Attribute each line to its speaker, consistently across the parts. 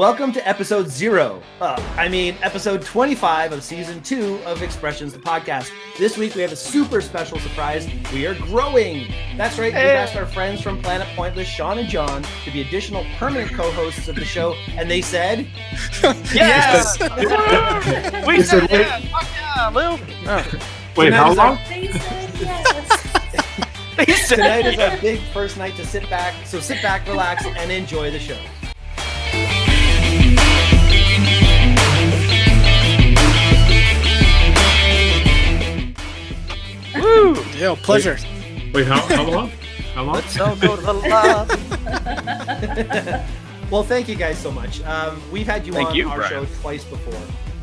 Speaker 1: Welcome to episode zero. Uh, I mean, episode 25 of season two of Expressions, the podcast. This week we have a super special surprise. We are growing. That's right. We've asked our friends from Planet Pointless, Shawn and John, to be additional permanent co hosts of the show, and they said,
Speaker 2: Yes! we
Speaker 3: said,
Speaker 2: said, yeah, fuck yeah, Lou.
Speaker 3: Wait,
Speaker 1: Tonight
Speaker 3: how
Speaker 1: is our-
Speaker 3: long?
Speaker 4: They said yes.
Speaker 1: Tonight is our big first night to sit back. So sit back, relax, and enjoy the show.
Speaker 2: Woo!
Speaker 5: Yo, pleasure.
Speaker 3: Wait, how, how long? How long?
Speaker 2: Let's all go to the lobby.
Speaker 1: well, thank you guys so much. Um, we've had you
Speaker 2: Thank
Speaker 1: on
Speaker 2: you,
Speaker 1: our
Speaker 2: Brian.
Speaker 1: show twice before,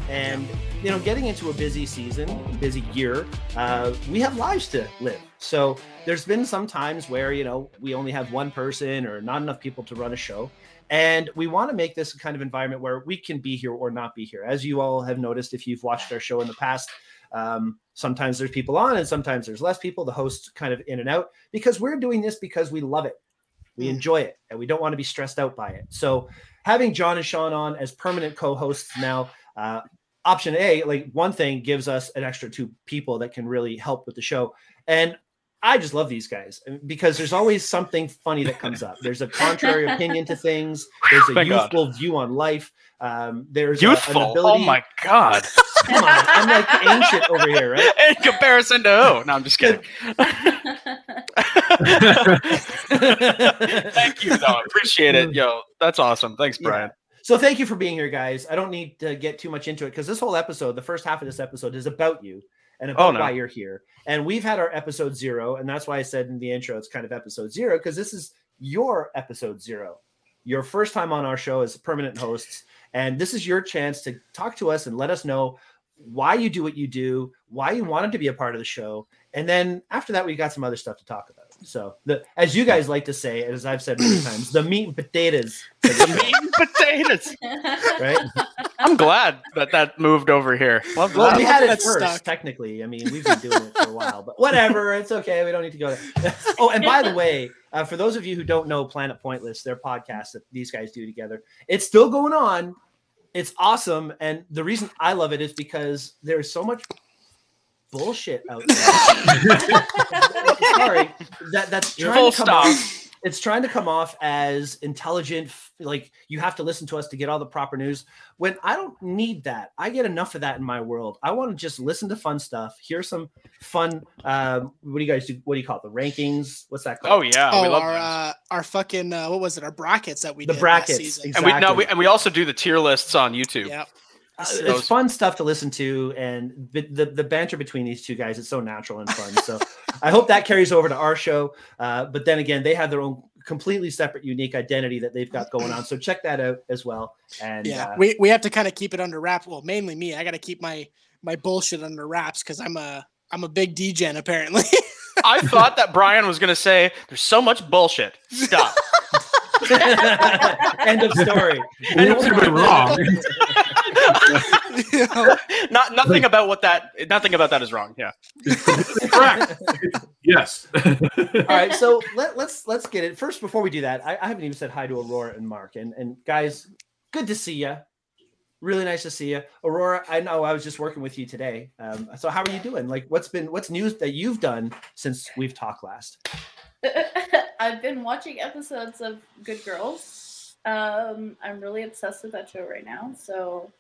Speaker 1: and you know, getting into a busy season, busy year, uh, we have lives to live. So there's been some times where you know we only have one person or not enough people to run a show. And we want to make this a kind of environment where we can be here or not be here. As you all have noticed, if you've watched our show in the past, um, sometimes there's people on and sometimes there's less people. The host kind of in and out because we're doing this because we love it. We
Speaker 5: Mm.
Speaker 1: enjoy it and we don't want to be stressed out by it. So having John and Shawn on as permanent co-hosts now, uh, option A, like one thing gives us an extra two people that can really help with the show. And I just love these guys uh, because there's always something funny that comes up. There's a contrary opinion to things. There's a
Speaker 2: Thank God.
Speaker 1: youthful view on life. Um, there's a- an
Speaker 2: Youthful. Oh my god.
Speaker 1: Come on, I'm like ancient over here, right?
Speaker 2: In comparison to who? No, I'm just kidding. Thank you, though. Appreciate it. Yo, that's awesome. Thanks,
Speaker 1: Yeah.
Speaker 2: Brian.
Speaker 1: So thank you for being here, guys. I don't need to get too much into it because this whole episode, the first half of this episode, is about you and oh, about
Speaker 2: Oh, no.
Speaker 1: why you're here. And we've had our episode zero, and that's why I said in the intro it's kind of episode zero because this is your episode zero, your first time on our show as permanent hosts, and this is your chance to talk to us and let us know why you do what you do, why you wanted to be a part of the show, and then after that we got some other stuff to talk about. So the as you guys like to say, and as I've said many times, the meat and potatoes. the
Speaker 2: Meat and potatoes.
Speaker 1: right?
Speaker 2: I'm glad that that moved over here. Love
Speaker 1: Well,
Speaker 2: that.
Speaker 1: we had it
Speaker 5: That's
Speaker 1: first,
Speaker 5: stuck.
Speaker 1: technically. I mean, we've been doing it for a while, but whatever. It's okay. We don't need to go there. oh, and by the way, uh, for those of you who don't know Planet Pointless, their podcast that these guys do together, it's still going on. It's awesome. And the reason I love it is because there's so much bullshit out there. Sorry. That, that's trying
Speaker 2: Full
Speaker 1: to come
Speaker 2: stop.
Speaker 1: off it's trying to come off as intelligent like you have to listen to us to get all the proper news when i don't need that i get enough of that in my world i want to just listen to fun stuff hear some fun um what do you guys do what do you call it the rankings what's that called?
Speaker 2: Oh
Speaker 1: called
Speaker 2: yeah, we
Speaker 5: oh,
Speaker 2: love
Speaker 5: our uh, our fucking uh, what was it? Our brackets that we do?
Speaker 1: The
Speaker 5: did
Speaker 1: brackets,
Speaker 5: last season.
Speaker 1: exactly.
Speaker 2: and we no, we, and we also do the tier lists on YouTube.
Speaker 5: Yeah.
Speaker 1: Uh,
Speaker 5: Those-
Speaker 1: it's fun stuff to listen to and the, the the banter between these two guys is so natural and fun so i hope that carries over to our show uh, but then again they have their own completely separate unique identity that they've got going on so check that out as well and
Speaker 5: yeah,
Speaker 1: uh,
Speaker 5: we we have to kind of keep it under wraps. Well, mainly me. I got to keep my my bullshit under wraps because I'm a I'm a big DGen apparently.
Speaker 2: I thought that Brian was gonna say, "There's so much bullshit." Stop.
Speaker 1: end of story
Speaker 3: You would have been wrong.
Speaker 5: You know?
Speaker 2: Not nothing about what that. Nothing about that is wrong. Yeah.
Speaker 3: Correct. Yes.
Speaker 1: All right, so let, let's let's get it first. Before we do that, I, I haven't even said hi to Aurora and Mark. And and guys, good to see you. Really nice to see you, Aurora. I know I was just working with you today. Um, so how are you doing? Like, what's been what's news that you've done since we've talked last?
Speaker 4: I've been watching episodes of Good Girls. Um, I'm really obsessed with that show right now. So,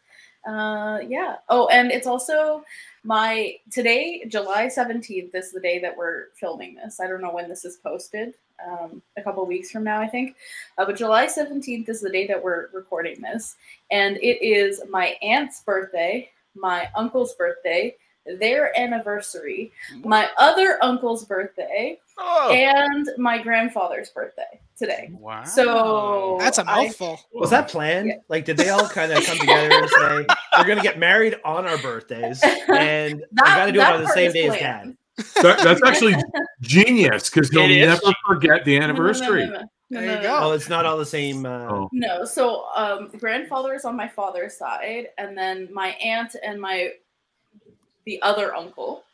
Speaker 4: uh, yeah. Oh, and it's also my today, July 17th, is the day that we're filming this. I don't know when this is posted. Um, a couple weeks from now, I think. Uh, but July 17th is the day that we're recording this. And it is my aunt's birthday, my uncle's birthday, their anniversary, my other uncle's birthday,
Speaker 2: Oh.
Speaker 4: and my grandfather's birthday today.
Speaker 2: wow.
Speaker 4: So
Speaker 5: That's a mouthful.
Speaker 1: Was that planned?
Speaker 4: Yeah.
Speaker 1: Like, did they all kind of come together and say we're gonna get married on our birthdays, and we
Speaker 4: That-
Speaker 1: got to do it on the same
Speaker 4: is
Speaker 1: day as. Dad?
Speaker 3: That- that's actually genius because he'll
Speaker 2: It is
Speaker 3: never forget the anniversary.
Speaker 4: No, no, no, no,
Speaker 5: There you go.
Speaker 1: Oh, it's not all the same. Uh,
Speaker 3: Oh.
Speaker 4: No, so um, grandfather is on my father's side, and then my aunt and my the other uncle i-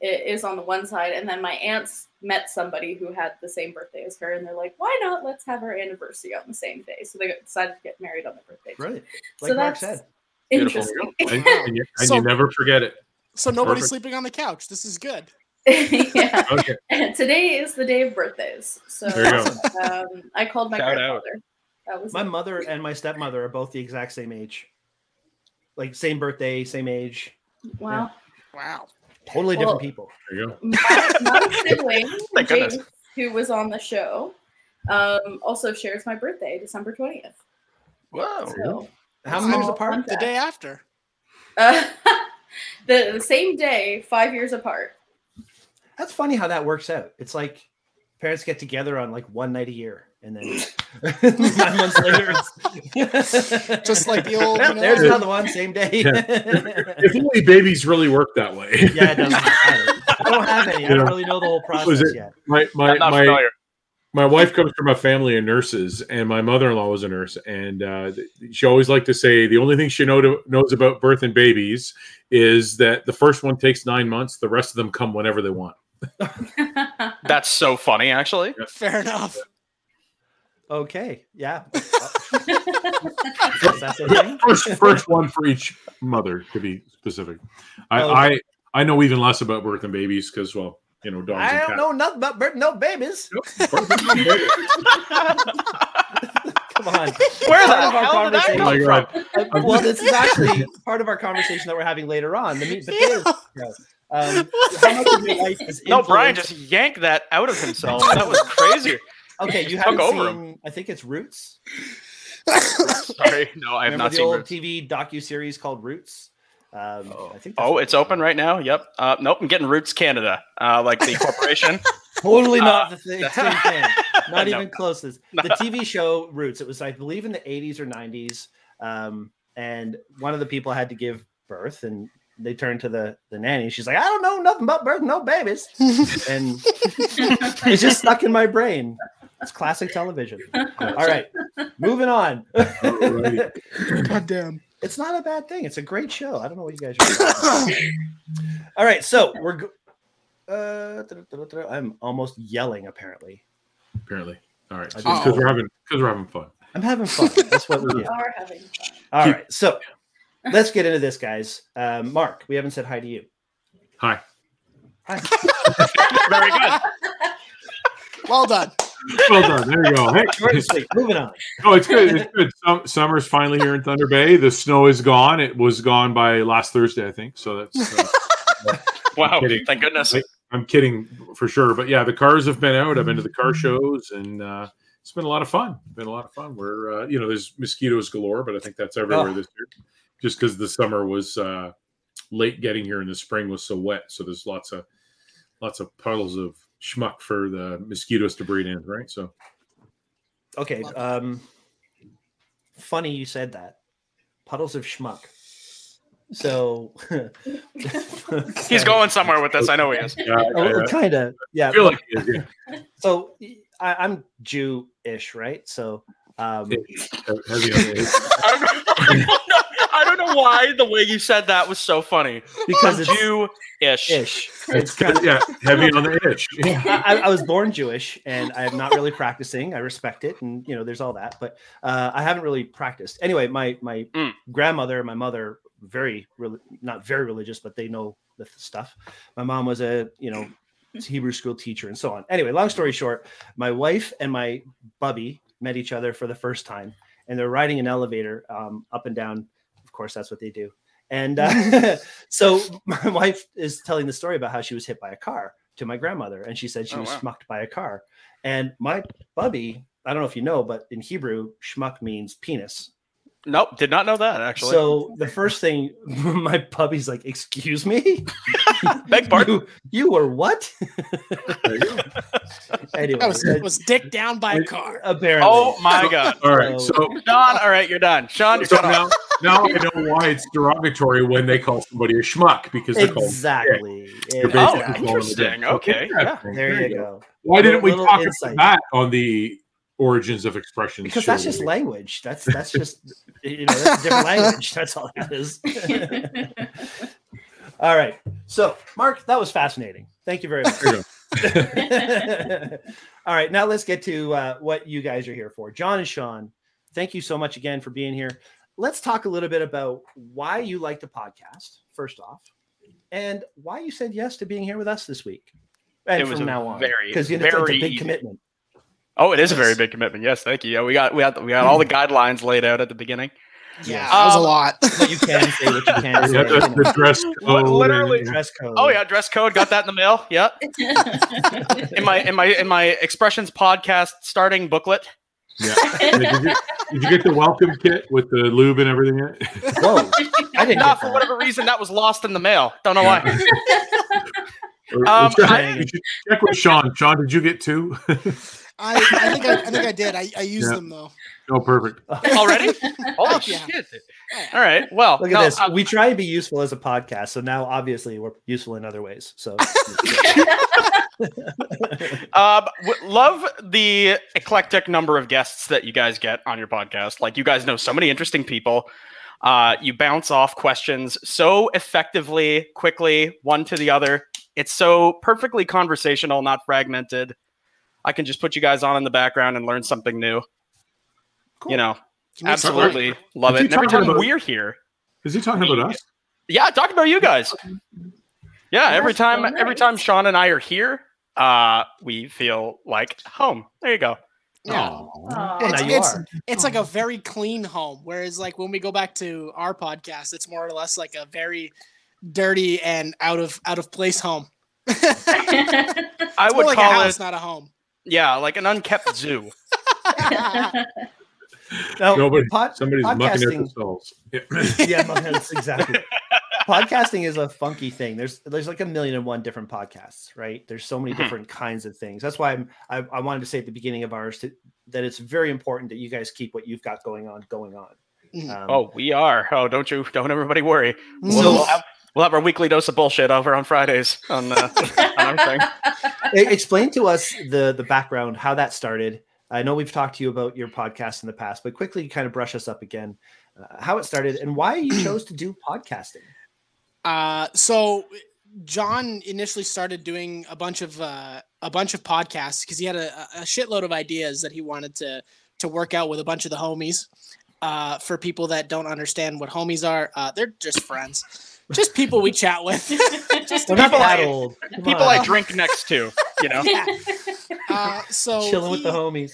Speaker 4: is on the one side, and then my aunts met somebody who had the same birthday as her, and they're like, "Why not? Let's have our anniversary on the same day." So they decided to get married on their birthday.
Speaker 1: Right.
Speaker 4: So
Speaker 1: Like Mark
Speaker 4: that's
Speaker 1: said.
Speaker 3: Beautiful.
Speaker 4: interesting.
Speaker 3: And, and you, and
Speaker 5: So-
Speaker 3: you never forget it.
Speaker 5: So nobody's
Speaker 3: Perfect.
Speaker 5: sleeping on the couch. This is good.
Speaker 4: yeah.
Speaker 3: Okay.
Speaker 4: Today is the day of birthdays. So
Speaker 3: There you go.
Speaker 4: um, I called my
Speaker 2: Shout
Speaker 4: grandfather. That was
Speaker 1: My
Speaker 4: it.
Speaker 1: mother and my stepmother are both the exact same age. Like same birthday, same age,
Speaker 4: wow.
Speaker 5: Wow.
Speaker 1: Totally
Speaker 4: Well-
Speaker 1: different people.
Speaker 3: There you go.
Speaker 4: My, my sibling, James, who was on the show, um, also shares my birthday, December twentieth.
Speaker 2: Whoa.
Speaker 4: So
Speaker 1: How many years apart?
Speaker 5: The day after.
Speaker 4: Uh, the, the same day, five years apart.
Speaker 1: That's funny how that works out. It's like parents get together on like one night a year, and then nine months later, it's
Speaker 5: Just like the old,
Speaker 1: Yep,
Speaker 5: you know-
Speaker 1: there's another one, same day.
Speaker 3: If only babies really work that way.
Speaker 1: yeah, it doesn't matter. I don't have any. I don't really know the whole
Speaker 3: Was
Speaker 1: process
Speaker 3: it-
Speaker 1: yet.
Speaker 3: my my my,
Speaker 2: familiar.
Speaker 3: my wife comes from a family of nurses, and my mother-in-law was a nurse, and uh, she always liked to say the only thing she know to, knows about birth and babies is that the first one takes nine months, the rest of them come whenever they want.
Speaker 2: That's so funny, actually.
Speaker 5: Fair enough.
Speaker 1: Okay, yeah. Yes, that's.
Speaker 3: First, first one for each mother, to be specific. I
Speaker 1: Oh.
Speaker 3: I, I know even less about birth and babies because, well, you know, dogs
Speaker 1: I
Speaker 3: and
Speaker 1: don't
Speaker 3: cats.
Speaker 1: know nothing about birth, no babies. Come on.
Speaker 2: Where the
Speaker 1: Part of our
Speaker 2: hell did that
Speaker 1: conversation-
Speaker 3: Oh
Speaker 2: come from?
Speaker 1: Uh, well, this is actually part of our conversation that we're having later on. The meat potatoes. show. Um, how much of your life is
Speaker 2: No, Brian just yanked that out of himself. That was crazy.
Speaker 1: Okay. You haven't
Speaker 2: over
Speaker 1: seen? I think it's Roots.
Speaker 2: Sorry, no, I have
Speaker 1: Remember
Speaker 2: not
Speaker 1: the
Speaker 2: seen.
Speaker 1: old
Speaker 2: Roots.
Speaker 1: TV docu series called Roots? Um, I think.
Speaker 2: Oh, it's open right now. Yep. Uh, nope, I'm getting Roots Canada, uh, like the corporation.
Speaker 1: Totally
Speaker 2: Uh,
Speaker 1: not the thing, same thing. Not
Speaker 2: No.
Speaker 1: even close. This the TV show Roots. It was, I believe, in the 80s or 90s. Um, and one of the people had to give birth, and they turned to the the nanny. She's like, "I don't know nothing about birth, no babies," and it's just stuck in my brain. It's classic television. All right, moving on.
Speaker 3: Alrighty.
Speaker 5: God damn.
Speaker 1: it's not a bad thing. It's a great show. I don't know what you guys are. Doing. All right, so we're. Go- uh, I'm almost yelling. Apparently,
Speaker 3: Apparently, all right, because
Speaker 5: did-
Speaker 3: we're having because we're having fun.
Speaker 1: I'm having fun. That's what we
Speaker 4: We are having fun.
Speaker 1: All right, so let's get into this, guys. Um, Mark, we haven't said hi to you.
Speaker 3: Hi.
Speaker 1: Hi.
Speaker 2: Very good.
Speaker 5: Well done.
Speaker 3: Well done. There you go. Hey,
Speaker 1: sweet. Moving on.
Speaker 3: Oh, it's good. It's good. Sum- summer's finally here in Thunder Bay. The snow is gone. It was gone by last Thursday, I think. So that's. Uh,
Speaker 2: Wow.
Speaker 3: kidding.
Speaker 2: Thank goodness.
Speaker 3: I'm kidding for sure, but yeah, the cars have been out. I've been to the car shows, and uh, it's been a lot of fun. Been a lot of fun. We're uh, you know, there's mosquitoes galore, but I think that's everywhere
Speaker 1: Oh.
Speaker 3: this year, just because the summer was uh, late getting here, and the spring was so wet. So there's lots of lots of puddles of schmuck for the mosquitoes to breed in, right? So
Speaker 1: Okay. Um, funny you said that. Puddles of schmuck. So
Speaker 2: He's going somewhere with this. I know he is.
Speaker 3: yeah, I, I
Speaker 1: kind of. Yeah.
Speaker 3: feel like it is, yeah.
Speaker 1: So I, I'm Jew-ish, right? So um,
Speaker 3: Heavy on the-
Speaker 2: I don't, know, I don't know why the way you said that was so funny.
Speaker 1: because it's
Speaker 2: Jew-ish.
Speaker 1: ish.
Speaker 3: It's kind of yeah, heavy on the itch. Yeah.
Speaker 1: I, I was born Jewish, and I am not really practicing. I respect it, and you know, there's all that, but uh, I haven't really practiced. Anyway, my my
Speaker 2: Mm.
Speaker 1: grandmother, my mother, very rel- not very religious, but they know the stuff. My mom was a you know Hebrew school teacher, and so on. Anyway, long story short, my wife and my bubby met each other for the first time, and they're riding an elevator um, up and down. Of course, that's what they do. And uh, so my wife is telling the story about how she was hit by a car to my grandmother, and she said she
Speaker 2: Oh,
Speaker 1: was
Speaker 2: wow.
Speaker 1: schmucked by a car. And my bubby, I don't know if you know, but in Hebrew, schmuck means penis.
Speaker 2: Nope, did not know that actually.
Speaker 1: So the first thing my bubby's like, "Excuse me,
Speaker 2: Beg pardon.
Speaker 1: you, you were what?"
Speaker 3: There you go.
Speaker 1: anyway,
Speaker 5: That was,
Speaker 1: uh,
Speaker 5: was dick down by a car.
Speaker 1: apparently.
Speaker 2: Oh my god.
Speaker 3: All right,
Speaker 1: So-
Speaker 3: so
Speaker 2: Shawn, all right, you're done. Shawn, you're
Speaker 3: so
Speaker 2: cut
Speaker 3: now, now I know why it's derogatory when they call somebody a schmuck because they're called.
Speaker 1: exactly.
Speaker 3: You're
Speaker 2: Oh,
Speaker 3: basically calling
Speaker 2: interesting.
Speaker 3: a-
Speaker 2: Okay, yeah.
Speaker 1: There you go.
Speaker 3: Why didn't we talk
Speaker 1: insight.
Speaker 3: about that on the origins of expressions?
Speaker 1: Because that's just
Speaker 3: today?
Speaker 1: language. That's that's just you know that's a different language. That's all it is. All right. So, Mark, that was fascinating. Thank you very much.
Speaker 3: There you go.
Speaker 1: All right. Now let's get to uh, what you guys are here for. John and Shawn, thank you so much again for being here. Let's talk a little bit about why you like the podcast, first off, and why you said yes to being here with us this week. And
Speaker 2: It was
Speaker 1: from now on.
Speaker 2: very,
Speaker 1: because you know, it's a big
Speaker 2: easy-
Speaker 1: commitment.
Speaker 2: Oh, it is a very big commitment. Yes, thank you. Yeah, we got we got we got all the guidelines laid out at the beginning.
Speaker 5: Yeah, that was a
Speaker 2: Um,
Speaker 5: lot.
Speaker 1: What you can say, what you can't say.
Speaker 3: Yeah, the, the dress code.
Speaker 2: Literally.
Speaker 1: dress code.
Speaker 2: Oh yeah, dress code. Got that in the mail. Yep. In my in my in my expressions podcast starting booklet.
Speaker 3: yeah. Yeah, Did you, did you get the welcome kit with the lube and everything in it?
Speaker 1: Whoa. I didn't
Speaker 2: Nah, for whatever reason, that was lost in the mail. Don't know why.
Speaker 3: Or-
Speaker 2: Um,
Speaker 3: you
Speaker 2: I-
Speaker 3: you check with Shawn. Shawn, did you get two?
Speaker 5: I, I think I, I think I did. I, I used
Speaker 3: Yeah.
Speaker 5: them though.
Speaker 3: Oh, perfect.
Speaker 2: Already? Holy
Speaker 5: Fuck yeah.
Speaker 2: shit! All right. Well,
Speaker 1: Look at
Speaker 2: no,
Speaker 1: this.
Speaker 2: uh,
Speaker 1: we try to be useful as a podcast, so now obviously we're useful in other ways. So
Speaker 2: Um, w- love the eclectic number of guests that you guys get on your podcast. Like you guys know so many interesting people. Uh, you bounce off questions so effectively, quickly, one to the other. It's so perfectly conversational, not fragmented. I can just put you guys on in the background and learn something new. You know,
Speaker 5: Can we-
Speaker 2: absolutely love
Speaker 3: Is
Speaker 2: it. And every time
Speaker 3: about-
Speaker 2: we're here,
Speaker 3: Is he talking about us?
Speaker 2: yeah, talk about you guys. Yeah, every
Speaker 4: That's
Speaker 2: time,
Speaker 4: so
Speaker 2: every time Shawn and I are here, uh, we feel like home. There you go.
Speaker 5: Yeah.
Speaker 3: Aw.
Speaker 1: well,
Speaker 5: It's,
Speaker 1: now
Speaker 5: it's, it's like a very clean home. Whereas like when we go back to our podcast, it's more or less like a very dirty and out of out of place home. it's
Speaker 2: I
Speaker 5: more
Speaker 2: would
Speaker 5: like a
Speaker 2: call
Speaker 5: house,
Speaker 2: it,
Speaker 5: not a home.
Speaker 2: yeah, like an unkept zoo.
Speaker 1: Now,
Speaker 3: Nobody-
Speaker 1: pod-
Speaker 3: Somebody's mucking their
Speaker 1: podcasting.
Speaker 3: themselves. Yeah.
Speaker 1: yeah, exactly. podcasting is a funky thing. There's there's like a million and one different podcasts, right? There's so many
Speaker 2: Mhm.
Speaker 1: different kinds of things. That's why I'm, I, I wanted to say at the beginning of ours to, that it's very important that you guys keep what you've got going on going on.
Speaker 5: Mhm.
Speaker 1: Um,
Speaker 2: Oh, we are. Oh, don't you? Don't everybody worry. We'll,
Speaker 1: So-
Speaker 2: we'll have, we'll have our weekly dose of bullshit over on Fridays on, uh, on our thing.
Speaker 1: explain to us the the background, how that started. I know we've talked to you about your podcast in the past, but quickly kind of brush us up again, uh, how it started and why you chose to do podcasting.
Speaker 5: Uh, so John initially started doing a bunch of uh, a bunch of podcasts because he had a, a shitload of ideas that he wanted to to work out with a bunch of the homies. Uh, for people that don't understand what homies are, uh, they're just friends, just people we chat with. just
Speaker 1: We're not
Speaker 2: People
Speaker 1: that
Speaker 2: I-
Speaker 1: old. Come
Speaker 2: People
Speaker 1: on.
Speaker 2: I drink next to, you know.
Speaker 5: yeah. Uh, so
Speaker 1: chilling with the homies.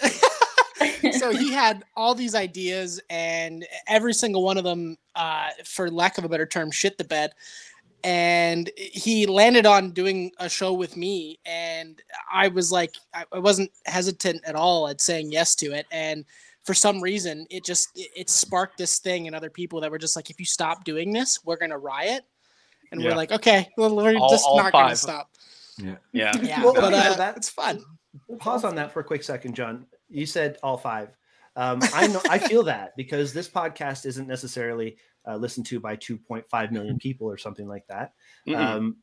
Speaker 5: so he had all these ideas and every single one of them uh, for lack of a better term shit the bed and he landed on doing a show with me and i was like i, I wasn't hesitant at all at saying yes to it and for some reason it just it, it sparked this thing in other people that were just like if you stop doing this we're gonna riot and
Speaker 2: Yeah.
Speaker 5: we're like okay well, we're
Speaker 2: All-
Speaker 5: just
Speaker 2: all
Speaker 5: not gonna stop
Speaker 2: Yeah.
Speaker 5: yeah
Speaker 1: Well,
Speaker 5: but
Speaker 1: yeah,
Speaker 5: uh,
Speaker 1: that-
Speaker 5: it's fun
Speaker 1: pause on that for a quick second, John. You said all five. Um, I know I feel that because this podcast isn't necessarily uh, listened to by 2.5 million people or something like that. Um,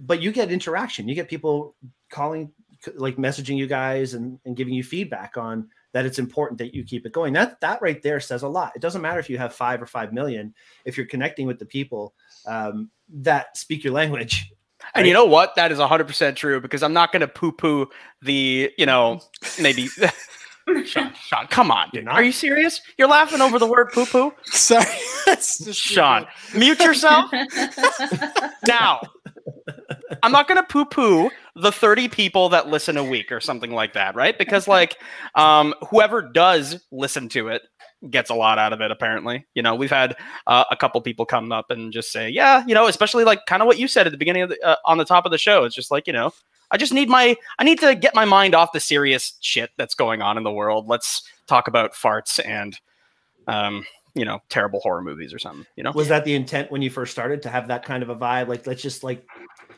Speaker 1: but you get interaction. You get people calling, like messaging you guys and, and giving you feedback on that. It's important that you keep it going. That that right there says a lot. It doesn't matter if you have five or five million. If you're connecting with the people um, that speak your language,
Speaker 2: And you know what? That is 100% true because I'm not going to poo poo the, you know, maybe. Shawn, Shawn, come on.
Speaker 1: You're
Speaker 2: Dude.
Speaker 1: not?
Speaker 2: Are you serious? You're laughing over the word poo poo?
Speaker 5: sorry That's just too
Speaker 2: Shawn, mute yourself now. I'm not to poo poo the 30 people that listen a week or something like that, right? Because, like, um, whoever does listen to it gets a lot out of it, apparently. You know, we've had uh, a couple people come up and just say, yeah, you know, especially like kind of what you said at the beginning of the, uh, on the top of the show. It's just like, you know, I just need my, I need to get my mind off the serious shit that's going on in the world. Let's talk about farts and, um, you know, terrible horror movies or something, you know?
Speaker 1: was that the intent when you first started to have that kind of a vibe like let's just like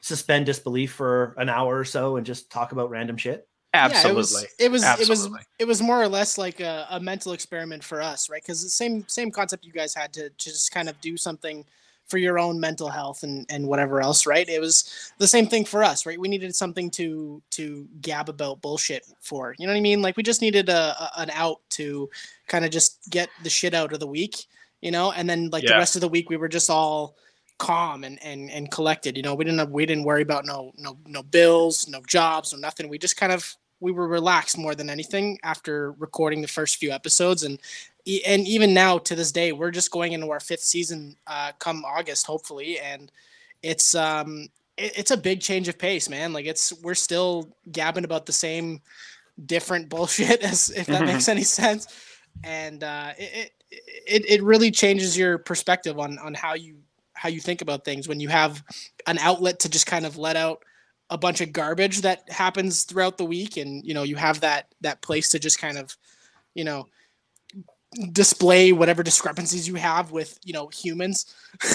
Speaker 1: suspend disbelief for an hour or so and just talk about random shit
Speaker 2: Absolutely.
Speaker 5: Yeah, it was it was it was it was more or less like a, a mental experiment for us, right? Because the same same concept you guys had to, to just kind of do something for your own mental health and and whatever else, right? It was the same thing for us, right? We needed something to to gab about bullshit for. You know what I mean? Like we just needed a, a an out to kind of just get the shit out of the week, you know. And then like the rest of the week, we were just all calm and, and and collected. You know, we didn't have, we didn't worry about no no no bills, no jobs, no nothing. We just kind of we were relaxed more than anything after recording the first few episodes. And and even now to this day we're just going into our fifth season uh, come August hopefully. And it's um it, it's a big change of pace man. Like it's we're still gabbing about the same different bullshit as if that makes any sense. And uh it, it it it really changes your perspective on on how you how you think about things when you have an outlet to just kind of let out a bunch of garbage that happens throughout the week and you know you have that that place to just kind of you know display whatever discrepancies you have with you know humans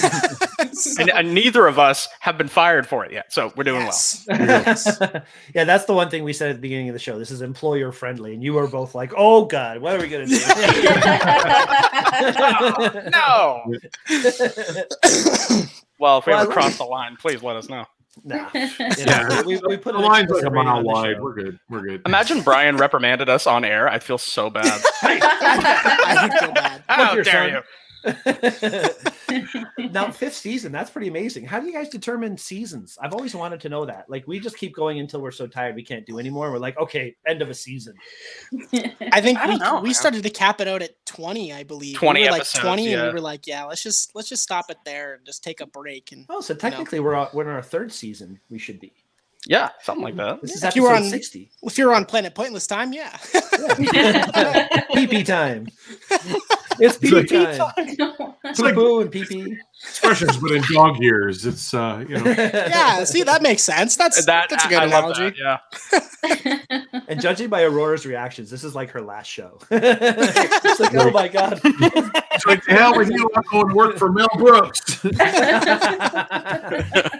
Speaker 5: So-
Speaker 2: And, and neither of us have been fired for it yet, so we're doing
Speaker 5: yes.
Speaker 1: yeah, that's the one thing we said at the beginning of the show. This is employer friendly, and you were both like, "Oh God, what are we gonna do?"
Speaker 2: well. No. Well, if we
Speaker 1: Well,
Speaker 2: ever cross the line, please let us know.
Speaker 1: Nah, you know,
Speaker 3: Yeah.
Speaker 1: we, we put
Speaker 3: The line's like a
Speaker 1: rating
Speaker 3: mile
Speaker 1: on the
Speaker 3: wide.
Speaker 1: show.
Speaker 3: We're good. We're good.
Speaker 2: Imagine Brian reprimanded us on air. I'd feel so bad.
Speaker 5: I feel bad.
Speaker 2: How dare
Speaker 1: son.
Speaker 2: you?
Speaker 1: now fifth season that's pretty amazing. How do you guys determine seasons? I've always wanted to know that. Like we just keep going until we're so tired we can't do anymore we're like okay end of a season.
Speaker 5: I think
Speaker 2: I
Speaker 5: we,
Speaker 2: know,
Speaker 5: we started to cap it out at 20, I believe.
Speaker 2: 20
Speaker 5: we were like
Speaker 2: episodes,
Speaker 5: 20 and we were like, yeah, let's just let's just stop it there and just take a break and
Speaker 1: oh so technically we're on, we're in our third season we should be.
Speaker 2: Yeah, something like that.
Speaker 1: this is
Speaker 5: If you were
Speaker 1: episode
Speaker 5: on-
Speaker 1: 60
Speaker 5: if you're on Planet Pointless time, yeah.
Speaker 1: pee time it's pee
Speaker 3: like-
Speaker 1: time
Speaker 3: It's like
Speaker 1: poo and pee pee
Speaker 3: expressions, but in dog years. It's uh, you know.
Speaker 5: yeah, see that makes sense. That's
Speaker 2: That,
Speaker 5: that's a
Speaker 2: I-
Speaker 5: good
Speaker 2: I love
Speaker 5: analogy.
Speaker 2: that, Yeah.
Speaker 1: and judging by aurora's reactions this is like her last show it's like oh my god
Speaker 3: It's like the hell with you. I'm going to work for Mel Brooks.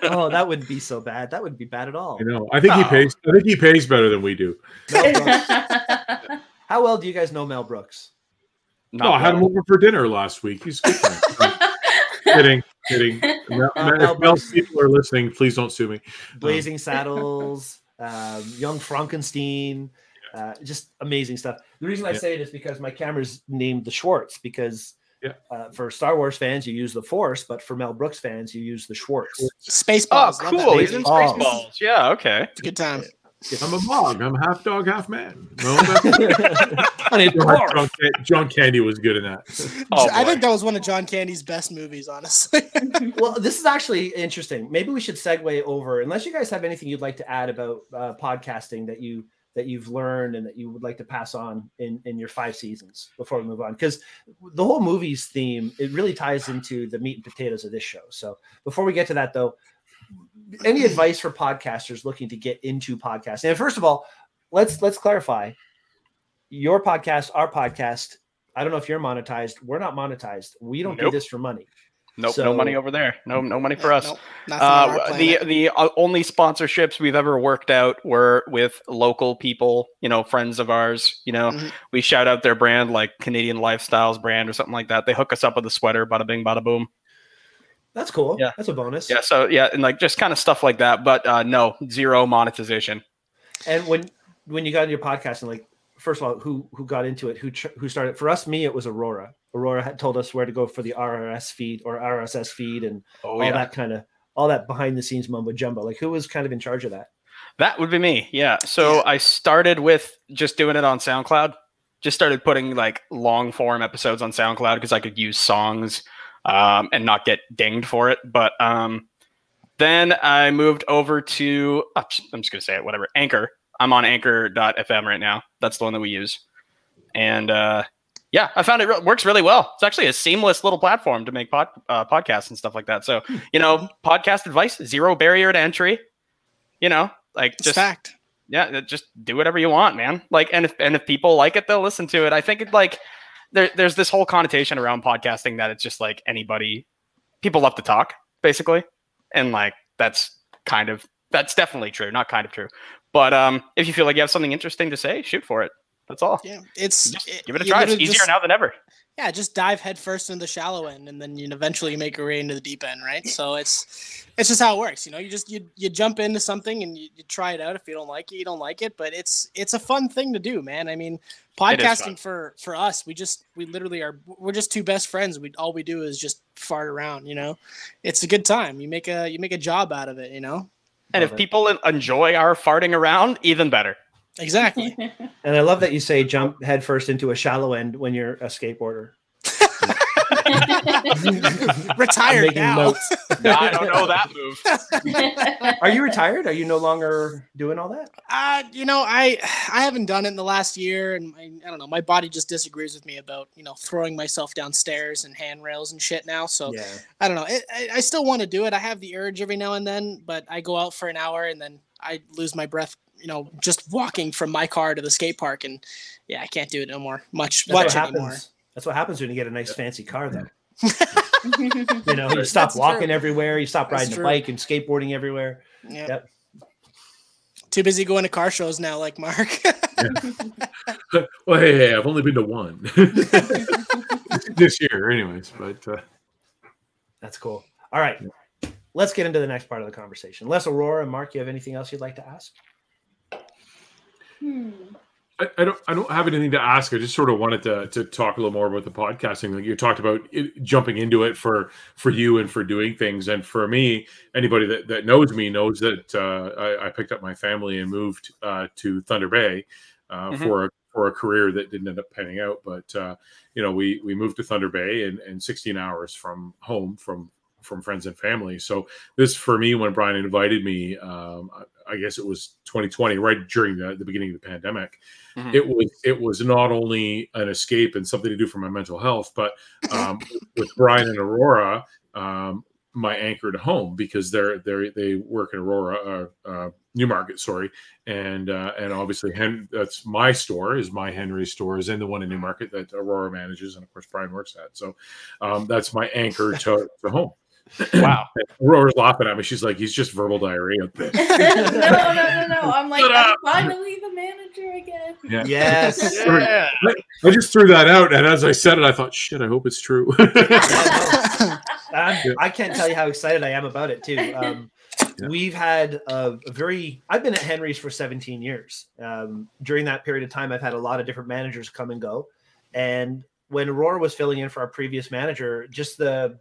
Speaker 1: oh that wouldn't be so bad that wouldn't be bad at all
Speaker 3: I know. I think he
Speaker 2: No.
Speaker 3: pays. I think he pays better than we do.
Speaker 1: Mel Brooks. how well do you guys know mel brooks
Speaker 3: No, I had him over for dinner last week. He's good. friend. kidding, kidding. Mel,
Speaker 1: Uh,
Speaker 3: if Mel people are listening, please don't sue me.
Speaker 1: Blazing Saddles, um, Young Frankenstein, uh, just amazing stuff. The reason I
Speaker 3: Yeah.
Speaker 1: say it is because my camera's named the Schwartz because
Speaker 3: Yeah.
Speaker 1: uh, for Star Wars fans you use the Force, but for Mel Brooks fans you use the Schwartz.
Speaker 2: Oh,
Speaker 5: Spaceballs. love that
Speaker 2: cool.
Speaker 5: movie.
Speaker 2: He's in Spaceballs. Yeah, okay.
Speaker 5: It's a good time.
Speaker 3: I'm a mog. I'm half dog, half man. No, that's-
Speaker 1: Honey,
Speaker 3: John, John Candy was good in that.
Speaker 2: Oh,
Speaker 5: I
Speaker 2: boy.
Speaker 5: think that was one of John Candy's best movies, honestly.
Speaker 1: well, this is actually interesting. Maybe we should segue over, unless you guys have anything you'd like to add about uh, podcasting that you that you've learned and that you would like to pass on in in your five seasons before we move on, because the whole movies theme it really ties into the meat and potatoes of this show. So before we get to that, though, any advice for podcasters looking to get into podcasting? And first of all, let's let's clarify your podcast, our podcast. I don't know if you're monetized. We're not monetized. We don't do this for money.
Speaker 2: Nope,
Speaker 1: So-
Speaker 2: no money over there. No, no money for us.
Speaker 5: Nope, nothing on our
Speaker 2: Uh, the the uh, only sponsorships we've ever worked out were with local people, you know, friends of ours. You know,
Speaker 5: Mhm.
Speaker 2: we shout out their brand like Canadian Lifestyles brand or something like that. They hook us up with a sweater, bada bing, bada boom.
Speaker 1: That's cool.
Speaker 2: Yeah.
Speaker 1: That's a bonus.
Speaker 2: Yeah, so yeah, and like just kind of stuff like that. But uh, no, zero monetization.
Speaker 1: And when when you got into your podcast and like first of all, who who got into it? Who tr- who started? For us, me, it was Aurora. Aurora had told us where to go for the RRS feed or RSS feed and
Speaker 2: Oh
Speaker 1: all that kind of all that behind the scenes mumbo jumbo. Like who was kind of in charge of that?
Speaker 2: That would be me. Yeah. So
Speaker 5: Yeah.
Speaker 2: I started with just doing it on SoundCloud. Just started putting like long form episodes on SoundCloud because I could use songs um, and not get dinged for it. But um, then I moved over to, oh, I'm just going to say it, whatever, Anchor. I'm on anchor.fm right now. That's the one that we use. And uh, yeah, I found it re- works really well. It's actually a seamless little platform to make pod, uh, podcasts and stuff like that. So, you know, podcast advice, zero barrier to entry. You know, like
Speaker 5: It's
Speaker 2: just
Speaker 5: fact.
Speaker 2: yeah just do whatever you want man like and if and if people like it they'll listen to it i think it like there, there's this whole connotation around podcasting that it's just like anybody people love to talk basically. And like that's kind of that's definitely true not kind of true. But um if you feel like you have something interesting to say shoot for it. That's all.
Speaker 5: Yeah, it's
Speaker 2: just
Speaker 5: it-
Speaker 2: give it a try. It's easier
Speaker 5: just-
Speaker 2: now than ever
Speaker 5: yeah, just dive headfirst into the shallow end, and then you eventually you make your way into the deep end, right? So it's it's just how it works. You know, you just you you jump into something and you, you try it out. If you don't like it, you don't like it. But it's it's a fun thing to do, man. I mean,
Speaker 2: It is fun.
Speaker 5: podcasting for for us, we just we literally are we're just two best friends. We all we do is just fart around. You know, it's a good time. You make a you make a job out of it. You know,
Speaker 2: And if
Speaker 1: it.
Speaker 2: people enjoy our farting around, even better.
Speaker 5: Exactly.
Speaker 1: And I love that you say jump headfirst into a shallow end when you're a skateboarder.
Speaker 5: Retired now.
Speaker 1: notes.
Speaker 2: I don't know that move.
Speaker 1: Are you retired? Are you no longer doing all that?
Speaker 5: Uh, you know, I I haven't done it in the last year, and my, I don't know. My body just disagrees with me about you know throwing myself downstairs and handrails and shit now. So
Speaker 1: Yeah.
Speaker 5: I don't know. It, I, I still want to do it. I have the urge every now and then, but I go out for an hour and then I lose my breath. You know, just walking from my car to the skate park, and yeah, I can't do it no more. Much
Speaker 1: That's what
Speaker 5: much
Speaker 1: happens.
Speaker 5: anymore.
Speaker 1: That's what happens when you get a nice fancy car, though. You know, you stop
Speaker 5: That's
Speaker 1: walking
Speaker 5: true.
Speaker 1: everywhere, you stop
Speaker 5: That's
Speaker 1: riding a
Speaker 5: true.
Speaker 1: bike and skateboarding everywhere.
Speaker 5: Yeah.
Speaker 1: Yep.
Speaker 5: Too busy going to car shows now, like Mark.
Speaker 3: well, hey, hey, I've only been to one this year, anyways. But uh,
Speaker 1: That's cool. All right. Let's get into the next part of the conversation. Les Aurora and Mark, you have anything else you'd like to ask?
Speaker 4: Hmm.
Speaker 3: I, I don't I don't have anything to ask. I just sort of wanted to to talk a little more about the podcasting. Like you talked about it, jumping into it for for you and for doing things, and for me, anybody that, that knows me knows that uh, I, I picked up my family and moved uh, to Thunder Bay uh,
Speaker 2: Mhm.
Speaker 3: for a for a career that didn't end up panning out. But uh, you know, we we moved to Thunder Bay and, and 16 hours from home from from friends and family. So this for me, when Brian invited me, um, I, I guess it was 2020, right during the, the beginning of the pandemic.
Speaker 2: Mhm.
Speaker 3: It was it was not only an escape and something to do for my mental health, but um, with Brian and Aurora, um, my anchor to home because they're they they work in Aurora, uh, uh, Newmarket, sorry, and uh, and obviously Hen- that's my store is my Henry store is in the one in Newmarket that Aurora manages, and of course Brian works at. So um, that's my anchor to, to home.
Speaker 2: Wow.
Speaker 3: Aurora's laughing at me. She's like, he's just verbal diarrhea.
Speaker 4: no, no, no, no, no. I'm like, I'm finally the manager again.
Speaker 3: Yeah.
Speaker 1: Yes.
Speaker 2: Yeah.
Speaker 3: I just threw that out, and as I said it, I thought, shit, I hope it's true.
Speaker 1: I'm, I can't tell you how excited I am about it too. Um,
Speaker 3: Yeah.
Speaker 1: We've had a, a very. I've been at Henry's for 17 years. Um, during that period of time, I've had a lot of different managers come and go. And when Aurora was filling in for our previous manager, just the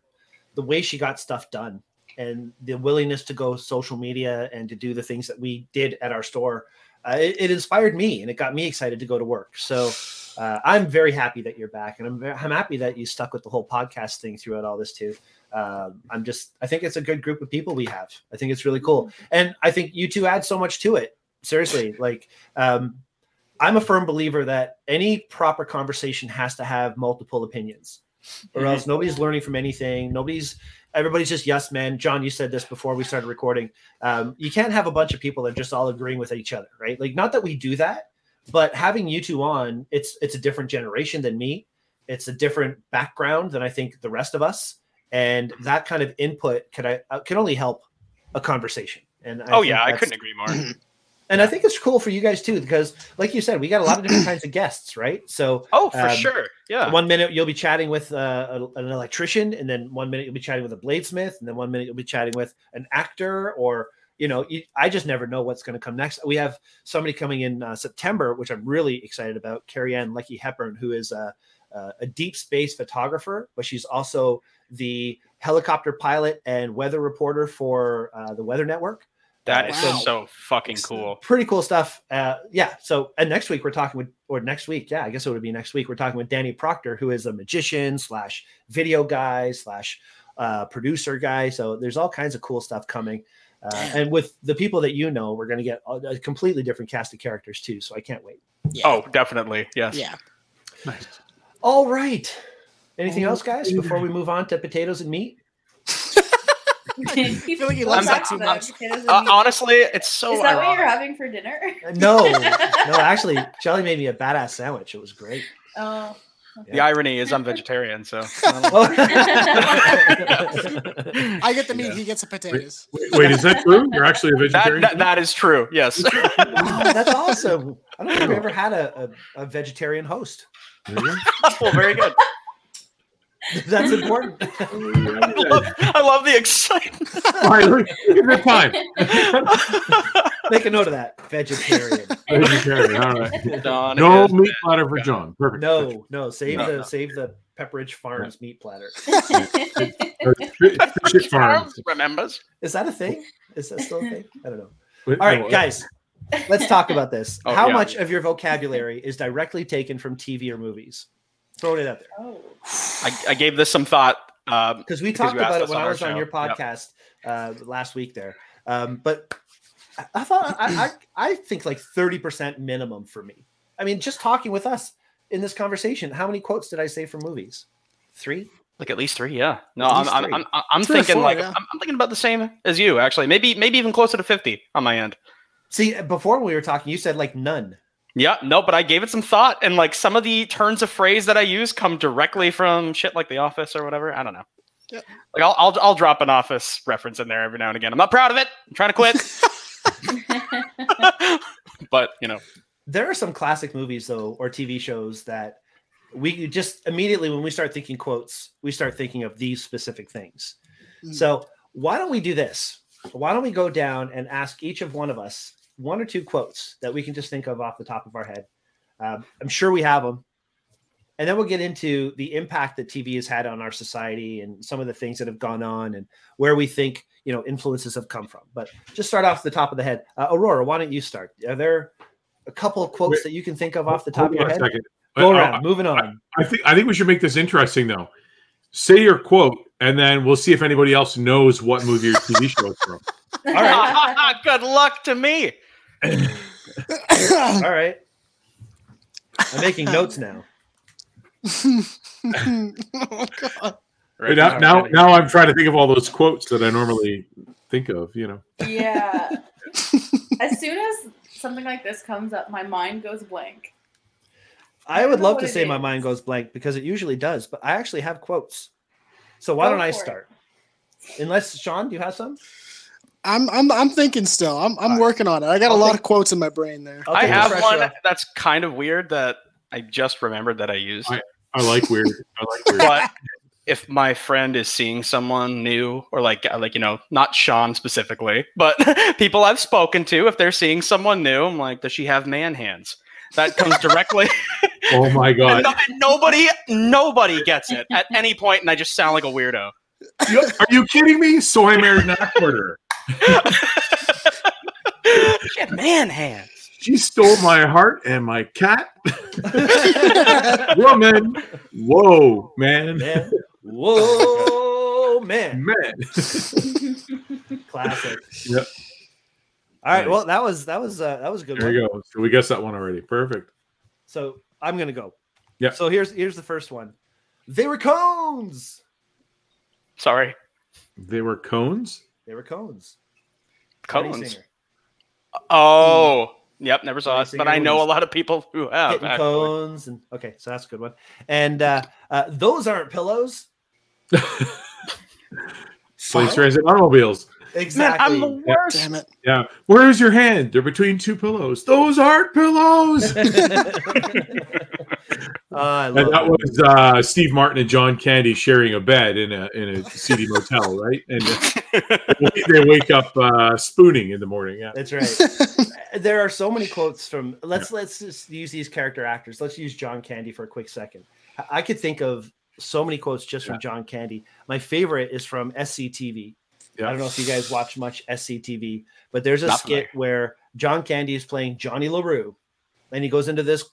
Speaker 1: the way she got stuff done and the willingness to go social media and to do the things that we did at our store, uh, it, it inspired me and it got me excited to go to work. So uh, I'm very happy that you're back, and I'm I'm happy that you stuck with the whole podcast thing throughout all this too. Um, I'm just I think it's a good group of people we have. I think it's really cool, and I think you two add so much to it. Seriously, like um, I'm a firm believer that any proper conversation has to have multiple opinions, or else nobody's learning from anything. Nobody's everybody's just yes men. John, you said this before we started recording. Um, you can't have a bunch of people that are just all agreeing with each other, right? Like not that we do that, but having you two on, it's it's a different generation than me. It's a different background than I think the rest of us, and that kind of input can I uh, can only help a conversation. And I
Speaker 2: Oh yeah, I couldn't agree more.
Speaker 1: And I think it's cool for you guys too, because like you said, we got a lot of different kinds of guests, right? So
Speaker 2: Oh, for
Speaker 1: Um,
Speaker 2: sure. Yeah.
Speaker 1: one minute you'll be chatting with uh, an electrician, and then one minute you'll be chatting with a bladesmith, and then one minute you'll be chatting with an actor, or you know, you, I just never know what's going to come next. We have somebody coming in uh, September, which I'm really excited about. Kerry-Ann Lecky Hepburn, who is a, deep space photographer, but she's also the helicopter pilot and weather reporter for uh, the Weather Network.
Speaker 2: That
Speaker 1: Uh,
Speaker 2: is
Speaker 5: Wow.
Speaker 2: so fucking cool.
Speaker 1: pretty cool stuff. Uh, yeah. So, and next week we're talking with, or next week, yeah, I guess it would be next week. We're talking with Danny Proctor, who is a magician slash video guy slash uh, producer guy. So there's all kinds of cool stuff coming. Uh, and with the people that you know, we're going to get a, a completely different cast of characters too. So I can't wait.
Speaker 5: Yeah.
Speaker 2: Oh, definitely. Yes.
Speaker 5: yeah.
Speaker 3: nice.
Speaker 1: All right. Anything
Speaker 5: Oh,
Speaker 1: else, guys, before we move on to potatoes and meat?
Speaker 4: I
Speaker 5: feel like he loves that too much.
Speaker 2: Uh, honestly, it's so
Speaker 4: Is that what you're having for dinner?
Speaker 1: Uh, No, no, actually, Shelly made me a badass sandwich. It was great.
Speaker 4: Oh.
Speaker 2: The irony is I'm vegetarian, so.
Speaker 5: I get the meat,
Speaker 3: Yeah.
Speaker 5: he gets the potatoes.
Speaker 3: Wait, wait, is that true? You're actually a vegetarian?
Speaker 2: that, that is true. Yes.
Speaker 1: Wow, that's awesome. I don't think I've ever had a, a, a vegetarian host.
Speaker 3: There you
Speaker 2: well, very good.
Speaker 1: That's important.
Speaker 2: I love, I love the excitement.
Speaker 3: Finally, give it time.
Speaker 1: Make a note of that. Vegetarian.
Speaker 3: Vegetarian, All right.
Speaker 2: Don
Speaker 3: No
Speaker 2: is
Speaker 3: meat platter for John. Perfect.
Speaker 1: No, no. Save
Speaker 2: No,
Speaker 1: the
Speaker 2: no.
Speaker 1: save the Pepperidge Farms meat platter.
Speaker 3: Or Fish Fish Farms.
Speaker 2: remembers.
Speaker 1: Is that a thing? Is that still a thing? I don't know.
Speaker 3: All
Speaker 1: All right, uh, guys. Let's talk about this.
Speaker 2: Oh,
Speaker 1: How
Speaker 2: yeah.
Speaker 1: much of your vocabulary is directly taken from TV or movies? Throwing it out there.
Speaker 4: oh.
Speaker 2: I, I gave this some thought. Um,
Speaker 1: because we
Speaker 2: Because
Speaker 1: talked about it when I
Speaker 2: our
Speaker 1: was on
Speaker 2: show.
Speaker 1: your
Speaker 2: Yep.
Speaker 1: podcast uh, last week there. Um, but I, I thought I, I I think like thirty percent minimum for me. I mean, just talking with us in this conversation, how many quotes did I say from movies? Three.
Speaker 2: like at least three, yeah. No, I'm I'm,
Speaker 1: three.
Speaker 2: I'm, I'm, I'm
Speaker 5: Three
Speaker 2: thinking
Speaker 5: four,
Speaker 2: like
Speaker 5: yeah.
Speaker 2: I'm, I'm thinking about the same as you actually. Maybe maybe even closer to fifty on my end.
Speaker 1: See, before we were talking, you said like none.
Speaker 2: Yeah, no, but I gave it some thought, and like some of the turns of phrase that I use come directly from shit like The Office or whatever. I don't know.
Speaker 5: Yep.
Speaker 2: Like I'll, I'll I'll drop an Office reference in there every now and again. I'm not proud of it. I'm trying to quit, but you know,
Speaker 1: There are some classic movies though, or TV shows that we just immediately when we start thinking quotes, we start thinking of these specific things.
Speaker 5: Mm.
Speaker 1: So why don't we do this? Why don't we go down and ask each of one of us one or two quotes that we can just think of off the top of our head? Um, I'm sure we have them. And then we'll get into the impact that TV has had on our society and some of the things that have gone on and where we think you know influences have come from. But just start off the top of the head. Uh, Aurora, why don't you start? Are there a couple of quotes
Speaker 3: Wait,
Speaker 1: that you can think of off the top of your head?
Speaker 3: second.
Speaker 1: Go
Speaker 3: I-
Speaker 1: around.
Speaker 3: I-
Speaker 1: moving on.
Speaker 3: I think I think we should make this interesting though. Say your quote, and then we'll see if anybody else knows what movie or TV show it's from.
Speaker 1: All right.
Speaker 2: good luck to me.
Speaker 1: All right. I'm making notes now.
Speaker 5: oh, God.
Speaker 3: But now, now, now I'm trying to think of all those quotes that I normally think of. You know,
Speaker 4: yeah. as soon as something like this comes up, my mind goes blank.
Speaker 1: I
Speaker 4: don't
Speaker 1: would love to
Speaker 4: it
Speaker 1: say my mind goes blank because it usually does, but I actually have quotes. So why
Speaker 4: Go
Speaker 1: don't I
Speaker 4: for it.
Speaker 1: start? Unless Shawn, do you have some?
Speaker 5: I'm I'm I'm thinking still. I'm I'm
Speaker 1: Alright.
Speaker 5: working on it. I got
Speaker 1: I'll
Speaker 5: a lot
Speaker 1: think-
Speaker 5: of quotes in my brain there.
Speaker 1: I'll
Speaker 2: I have one
Speaker 1: rough.
Speaker 2: that's kind of weird that I just remembered that I used.
Speaker 3: I like weird. I like weird.
Speaker 2: but if my friend is seeing someone new or like uh, like you know not shawn specifically but people i've spoken to if they're seeing someone new i'm like does she have man hands that comes directly
Speaker 3: Oh my god!
Speaker 2: and nobody nobody gets it at any point and i just sound like a weirdo
Speaker 3: You- Are you kidding me? So I married an actor.
Speaker 2: she had man hands
Speaker 3: She stole my heart and my cat. Woman, whoa, man,
Speaker 1: Man. Whoa, man.
Speaker 3: man.
Speaker 1: Classic.
Speaker 3: Yep.
Speaker 1: All right.
Speaker 3: Nice.
Speaker 1: Well, that was that was uh, that was a good
Speaker 3: There
Speaker 1: one.
Speaker 3: you go. So we guessed that one already. Perfect.
Speaker 1: So I'm gonna go.
Speaker 3: Yeah.
Speaker 1: So here's here's the first one. They were cones.
Speaker 2: Sorry
Speaker 3: They were cones.
Speaker 1: They were cones. Marty
Speaker 2: cones
Speaker 1: Singer.
Speaker 2: oh yep never saw
Speaker 1: Marty
Speaker 2: it but i know a lot of people who have
Speaker 1: cones and okay, so that's a good one. And uh, uh, those aren't pillows.
Speaker 3: Planes, Trains, Automobiles.
Speaker 2: Man,
Speaker 1: Exactly.
Speaker 2: i'm the worst
Speaker 5: Damn it.
Speaker 3: Yeah. Where's your hand? They're between two pillows. Those aren't pillows.
Speaker 1: I love
Speaker 3: And that
Speaker 1: it.
Speaker 3: was uh, Steve Martin and John Candy sharing a bed in a in a seedy motel, right? And uh, they wake up uh, spooning in the morning. Yeah.
Speaker 1: That's right. there are so many quotes from let's let's just use these character actors. Let's use John Candy for a quick second. I- I could think of so many quotes just from
Speaker 3: Yeah.
Speaker 1: John Candy. My favorite is from SCTV.
Speaker 3: Yeah.
Speaker 1: I don't know if you guys watch much SCTV, but there's a
Speaker 2: Not
Speaker 1: skit where John Candy is playing Johnny LaRue and he goes into this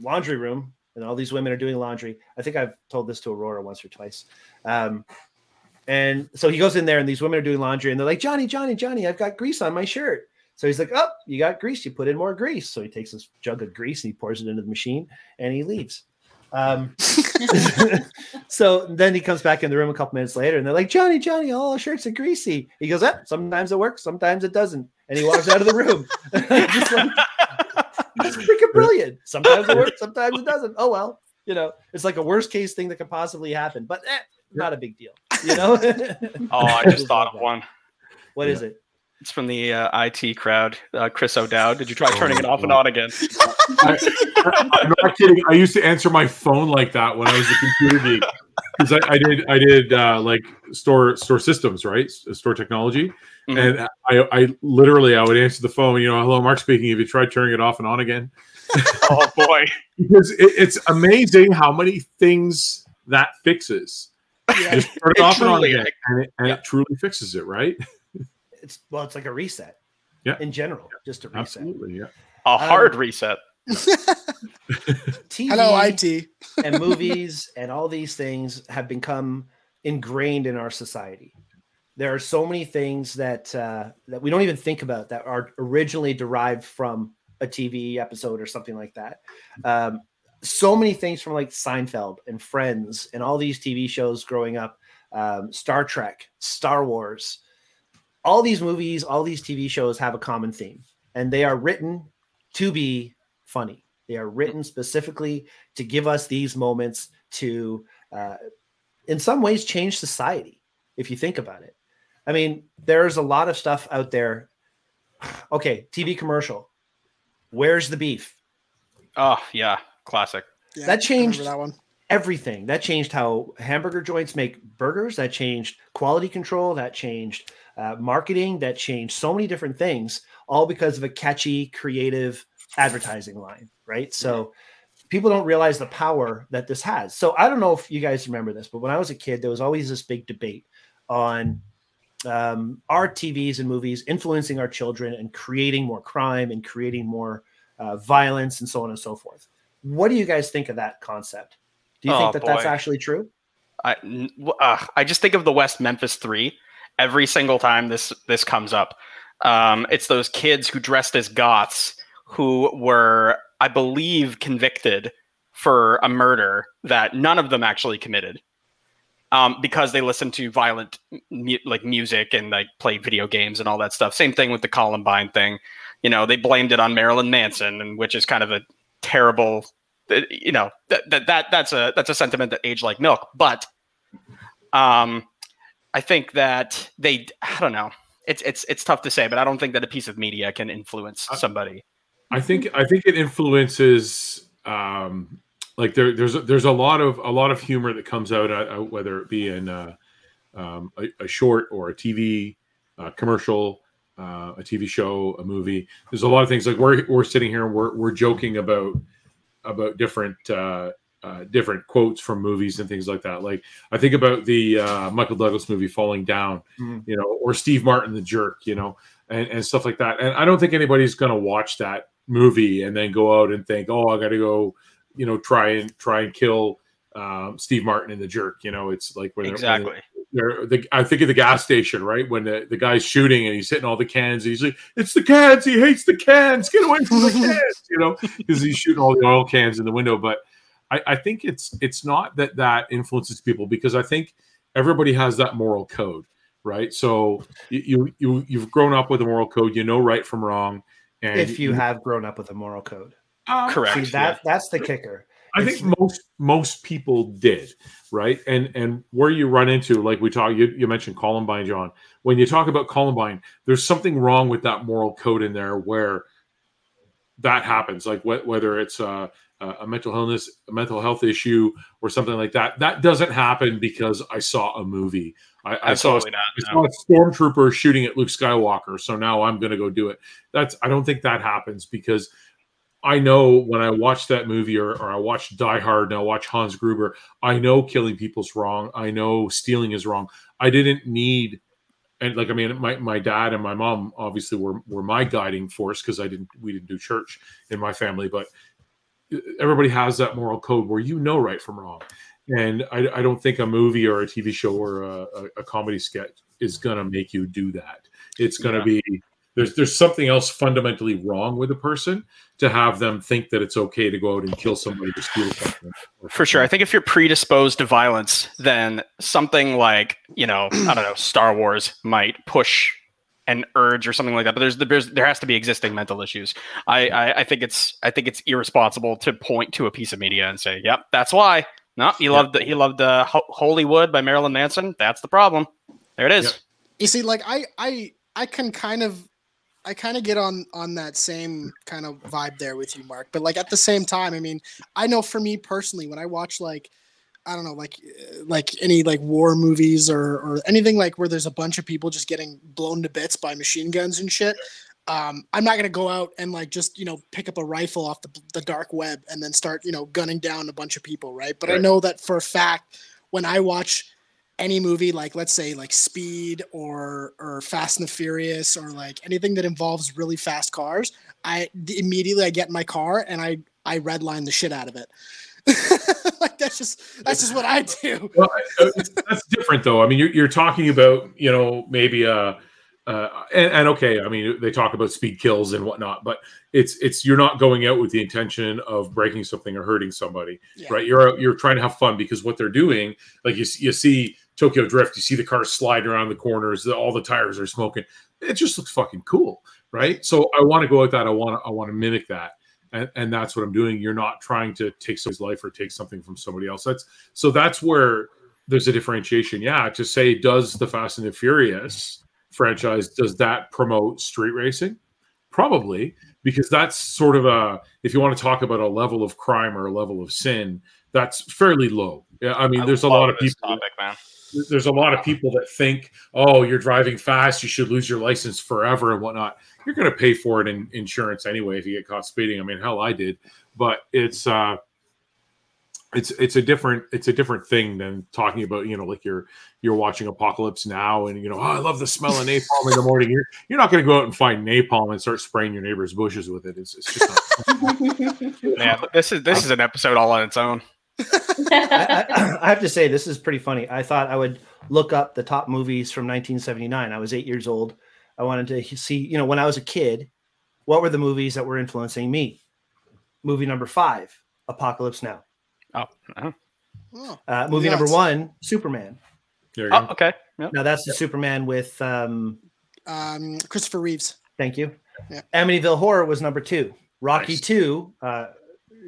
Speaker 1: laundry room and all these women are doing laundry. I think I've told this to Aurora once or twice. Um, and so he goes in there and these women are doing laundry and they're like, Johnny, Johnny, Johnny, I've got grease on my shirt. So he's like, Oh, you got grease. You put in more grease. So he takes this jug of grease and he pours it into the machine and he leaves. Um, so then he comes back in the room a couple minutes later and they're like, Johnny, Johnny, all our shirts are greasy. He goes, up. sometimes it works, sometimes it doesn't. And he walks out of the room. Just like, that's freaking brilliant. Sometimes it works, sometimes it doesn't. Oh well, you know, it's like a worst case thing that could possibly happen, but eh, not a big deal. You know,
Speaker 2: oh i just thought of one
Speaker 1: What is it?
Speaker 2: It's from the uh, IT crowd. Uh, Chris O'Dowd. Did you try turning it off and on again?
Speaker 3: I, am not kidding. I used to answer my phone like that when I was a computer geek because I, I, did I did uh, like store store systems, right? Store technology, mm-hmm. and I, I literally I would answer the phone. You know, hello, Mark speaking. Have you tried turning it off and on again?
Speaker 2: oh boy,
Speaker 3: because it, it's amazing how many things that fixes. Yeah. Just turn it, it off and on again, and, it, and yeah. it truly fixes it, right?
Speaker 1: It's well, it's like a reset.
Speaker 3: Yeah.
Speaker 1: In general, just a reset.
Speaker 3: Absolutely, yeah.
Speaker 2: A um, hard um, reset.
Speaker 1: TV
Speaker 5: Hello, IT.
Speaker 1: and movies and all these things have become ingrained in our society. There are so many things that uh, that we don't even think about that are originally derived from a TV episode or something like that. Um, so many things from like Seinfeld and Friends and all these TV shows growing up, um, Star Trek, Star Wars, all these movies, all these TV shows have a common theme, and they are written to be funny. They are written specifically to give us these moments to, uh, in some ways, change society. If you think about it, I mean, there's a lot of stuff out there. Okay, TV commercial. Where's the beef?
Speaker 2: Oh yeah, classic.
Speaker 1: Yeah, that changed that one. Everything that changed how hamburger joints make burgers. That changed quality control. That changed uh, marketing. That changed so many different things, all because of a catchy, creative advertising line, right? So people don't realize the power that this has. So I don't know if you guys remember this, but when I was a kid, there was always this big debate on um, our TVs and movies influencing our children and creating more crime and creating more uh, violence and so on and so forth. What do you guys think of that concept? Do you oh, think that boy. that's actually true?
Speaker 2: I uh, I just think of the West Memphis Three every single time this this comes up. Um, it's those kids who dressed as goths who were, I believe, convicted for a murder that none of them actually committed um, because they listened to violent mu- like music and like played video games and all that stuff. Same thing with the Columbine thing. You know, they blamed it on Marilyn Manson, and which is kind of a terrible. Uh, you know that that, that that's a that's a sentiment that aged like milk. But um, I think that they I don't know. It's it's it's tough to say, but I don't think that a piece of media can influence somebody.
Speaker 3: I think I think it influences um, like there, there's a, there's a lot of a lot of humor that comes out, uh, uh whether it be in uh, um, a, a, short or a TV uh, commercial, uh, a TV show, a movie. There's a lot of things like we're we're sitting here and we're we're joking about about different uh, different quotes from movies and things like that. Like I think about the Michael Douglas movie Falling Down, mm-hmm. you know, or Steve Martin the Jerk, you know, and, and stuff like that. And I don't think anybody's going to watch that movie and then go out and think, oh, I got to go, you know, try and try and kill um, Steve Martin in the jerk. You know, it's like when
Speaker 2: exactly.
Speaker 3: They're, they're, the, I think of the gas station, right? When the, the guy's shooting and he's hitting all the cans, he's like, "It's the cans! He hates the cans! Get away from the cans!" You know, because he's shooting all the oil cans in the window. But I, I think it's it's not that that influences people because I think everybody has that moral code, right? So you you you've grown up with a moral code, you know right from wrong
Speaker 1: and if you have grown up with a moral code.
Speaker 2: Uh, Correct.
Speaker 1: See, that yeah. that's the kicker.
Speaker 3: I it's, think most most people did, right? And and where you run into, like we talk, you, you mentioned Columbine, John. When you talk about Columbine, there's something wrong with that moral code in there where that happens. Like wh- whether it's a, a mental illness, a mental health issue, or something like that. That doesn't happen because I saw a movie I, I saw, not, I saw a stormtrooper shooting at Luke Skywalker, so now I'm going to go do it. That's I don't think that happens because I know when I watch that movie or, or I watch Die Hard and I watch Hans Gruber, I know killing people's wrong. I know stealing is wrong. I didn't need and like I mean, my, my dad and my mom obviously were were my guiding force because I didn't we didn't do church in my family, but everybody has that moral code where you know right from wrong and I, I, don't think a movie or a TV show or a, a, a comedy sketch is going to make you do that. It's going to yeah. be there's there's something else fundamentally wrong with a person to have them think that it's okay to go out and kill somebody to steal something.
Speaker 2: For sure, I think if you're predisposed to violence, then something like you know I don't know Star Wars might push an urge or something like that. But there's, there's there has to be existing mental issues. I, I I think it's I think it's irresponsible to point to a piece of media and say, "Yep, that's why." No, he loved he loved uh, Hollywood by Marilyn Manson. That's the problem. There it is.
Speaker 5: You see, like I I I can kind of I kind of get on on that same kind of vibe there with you, Mark. But like at the same time, I mean, I know for me personally, when I watch like I don't know, like like any like war movies or or anything like where there's a bunch of people just getting blown to bits by machine guns and shit. Um, I'm not gonna go out and like just you know pick up a rifle off the, the dark web and then start you know gunning down a bunch of people, right? But I know that for a fact when I watch any movie like let's say like Speed or or Fast and the Furious or like anything that involves really fast cars, I immediately I get in my car and I I redline the shit out of it. like that's just that's just what I do.
Speaker 3: Well, that's different though. I mean, you're, you're talking about you know maybe uh, uh and, and okay, I mean they talk about speed kills and whatnot, but it's it's you're not going out with the intention of breaking something or hurting somebody,
Speaker 5: Yeah.
Speaker 3: right? You're you're trying to have fun because what they're doing, like you see- you see Tokyo Drift, you see the cars slide around the corners, all the tires are smoking. It just looks fucking cool, right? So I want to go at that. I want to I want to mimic that. And, and that's what I'm doing. You're not trying to take somebody's life or take something from somebody else. That's so that's where there's a differentiation. Yeah, to say does the Fast and the Furious franchise does that promote street racing? Probably because that's sort of a if you want to talk about a level of crime or a level of sin, that's fairly low. Yeah, I mean,
Speaker 2: I
Speaker 3: there's a lot of people.
Speaker 2: Topic, man.
Speaker 3: There's a lot of people that think, oh, you're driving fast, you should lose your license forever and whatnot. You're going to pay for it in insurance anyway if you get caught speeding. I mean, hell, I did, but it's uh, it's it's a different it's a different thing than talking about you know like you're you're watching Apocalypse Now and you know oh, I love the smell of napalm in the morning. You're you're not going to go out and find napalm and start spraying your neighbor's bushes with it. It's, it's just not.
Speaker 2: Yeah, this is this is an episode all on its own.
Speaker 1: I, I, I have to say this is pretty funny. I thought I would look up the top movies from 1979. I was eight years old. I wanted to see, you know, when I was a kid, what were the movies that were influencing me? Movie number five, Apocalypse Now.
Speaker 2: Oh, uh,
Speaker 5: Oh,
Speaker 1: Uh, movie number one, Superman.
Speaker 3: There you
Speaker 2: oh
Speaker 3: go.
Speaker 2: okay. Yeah.
Speaker 1: Now that's the Superman with, um,
Speaker 5: um, Christopher Reeves.
Speaker 1: thank you.
Speaker 5: Yeah.
Speaker 1: Amityville Horror was number two. Rocky
Speaker 3: Nice.
Speaker 1: two, uh,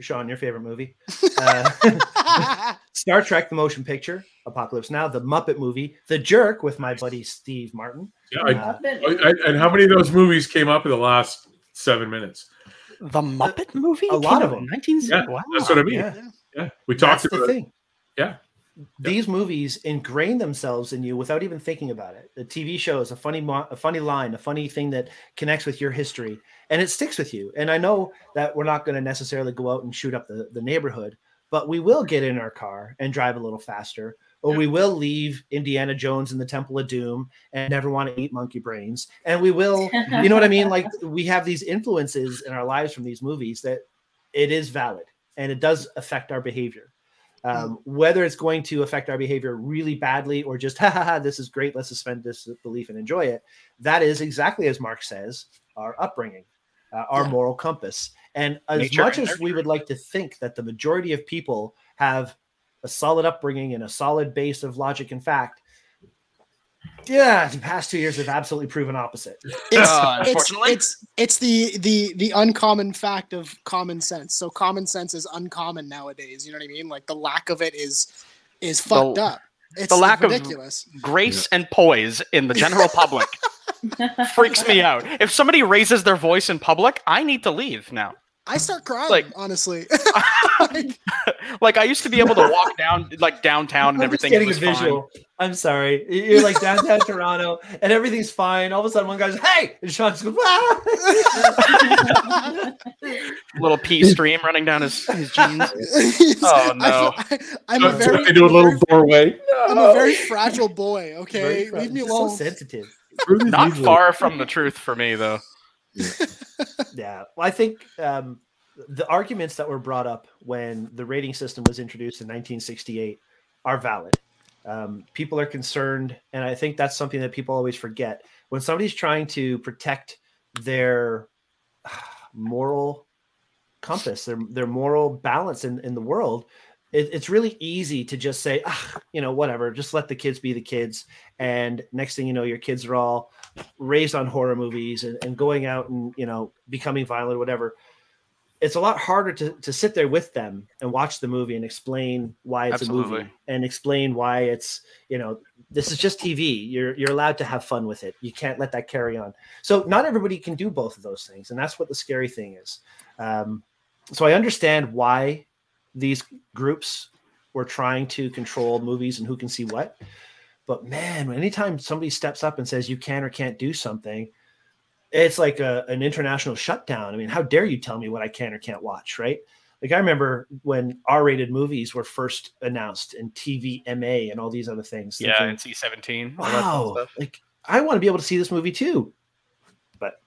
Speaker 1: Shawn, your favorite movie. Uh, Star Trek: The Motion Picture, Apocalypse Now, The Muppet Movie, The Jerk with my buddy Steve Martin.
Speaker 3: Yeah, I-
Speaker 1: Uh,
Speaker 3: I- I- and how many of those movies came up in the last seven minutes?
Speaker 2: The Muppet movie.
Speaker 1: a lot of them.
Speaker 2: 19
Speaker 3: Yeah,
Speaker 2: wow.
Speaker 3: That's what I mean.
Speaker 1: yeah,
Speaker 3: Yeah, we
Speaker 1: that's
Speaker 3: talked
Speaker 1: the
Speaker 3: about it.
Speaker 1: thing.
Speaker 3: Yeah.
Speaker 1: These movies ingrain themselves in you without even thinking about it. The TV show is a funny, mo- a funny line, a funny thing that connects with your history, and it sticks with you. And I know that we're not going to necessarily go out and shoot up the, the neighborhood, but we will get in our car and drive a little faster, or we will leave Indiana Jones in the Temple of Doom and never want to eat monkey brains, and we will you know what I mean? Like we have these influences in our lives from these movies that it is valid and it does affect our behavior. Um, whether it's going to affect our behavior really badly or just, ha ha ha, this is great, let's suspend disbelief and enjoy it. That is exactly as Mark says, our upbringing, uh, our
Speaker 5: Yeah.
Speaker 1: moral compass. And as
Speaker 2: Nature
Speaker 1: much
Speaker 2: and
Speaker 1: as we would like to think that the majority of people have a solid upbringing and a solid base of logic and fact, yeah, the past two years have absolutely proven opposite.
Speaker 5: It's,
Speaker 2: Uh,
Speaker 5: it's,
Speaker 2: unfortunately.
Speaker 5: it's it's the the the uncommon fact of common sense. So common sense is uncommon nowadays. You know what I mean? Like the lack of it is is fucked
Speaker 2: The-
Speaker 5: up. It's
Speaker 2: the lack of-
Speaker 5: ridiculous.
Speaker 2: Grace and poise in the general public freaks me out. If somebody raises their voice in public, I need to leave now.
Speaker 5: I start crying,
Speaker 2: Like-
Speaker 5: honestly. Like,
Speaker 2: Like I used to be able to walk down like downtown and
Speaker 1: I'm just
Speaker 2: everything.
Speaker 1: getting
Speaker 2: was
Speaker 1: a visual. I'm sorry. You're like downtown Toronto, and everything's fine. All of a sudden, one guy's "Hey!" and Shawn's goes, "Ah!"
Speaker 2: Little pee stream running down his, his jeans. Oh, no.
Speaker 5: I, am a very,
Speaker 3: into a little doorway.
Speaker 5: I'm a very fragile boy. Okay,
Speaker 1: Very fr-
Speaker 5: leave me
Speaker 1: just
Speaker 5: alone.
Speaker 1: So sensitive.
Speaker 2: Not far from the truth for me though.
Speaker 1: Yeah. Well, I think um, the arguments that were brought up when the rating system was introduced in 1968 are valid. Um, people are concerned, and I think that's something that people always forget. When somebody's trying to protect their moral compass, their their moral balance in, in the world, it, it's really easy to just say, ah, you know, whatever, just let the kids be the kids. And next thing you know, your kids are all raised on horror movies and, and going out and, you know, becoming violent or whatever. it's a lot harder to, to sit there with them and watch the movie and explain why it's a movie and explain why it's you know this is just tv you're you're allowed to have fun with it. You can't let that carry on. So not everybody can do both of those things and that's what the scary thing is. Um, so i understand why these groups were trying to control movies and who can see what but man anytime somebody steps up and says you can or can't do something it's like a, an international shutdown. I mean, how dare you tell me what I can or can't watch, right? Like I remember when R-rated movies were first announced and TVMA and all these other things.
Speaker 2: Yeah,
Speaker 1: thinking,
Speaker 2: and C seventeen. all that fun
Speaker 1: wow, like I want to be able to see this movie too.
Speaker 2: But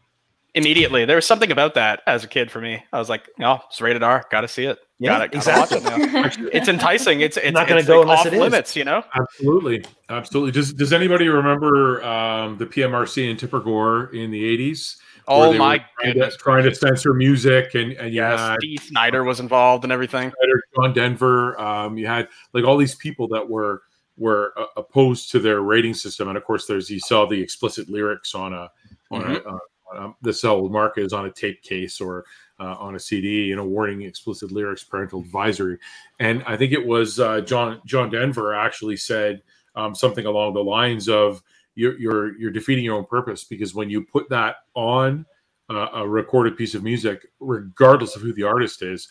Speaker 2: immediately, there was something about that as a kid for me. I was like, "Oh, it's rated R. Got to see it.
Speaker 1: Yeah,
Speaker 2: got it. Watch it now." It's enticing. It's it's
Speaker 1: not gonna go
Speaker 2: like,
Speaker 1: unless
Speaker 2: off
Speaker 1: it is.
Speaker 2: limits. You know.
Speaker 3: Absolutely, absolutely. Does Does anybody remember um, the PMRC in Tipper Gore in the eighties?
Speaker 2: Oh my
Speaker 3: trying
Speaker 2: goodness.
Speaker 3: to, trying to censor music, and and you
Speaker 2: Yes,
Speaker 3: had
Speaker 2: Dee Snider was involved and everything.
Speaker 3: Snider, John Denver. Um, you had like all these people that were were uh, opposed to their rating system, and of course, there's you saw the explicit lyrics on a on a. Uh, on a this old market is on a tape case or uh, on a CD, you know, warning explicit lyrics, parental advisory, and I think it was uh, John John Denver actually said um, something along the lines of you're you're you're defeating your own purpose because when you put that on uh, a recorded piece of music, regardless of who the artist is,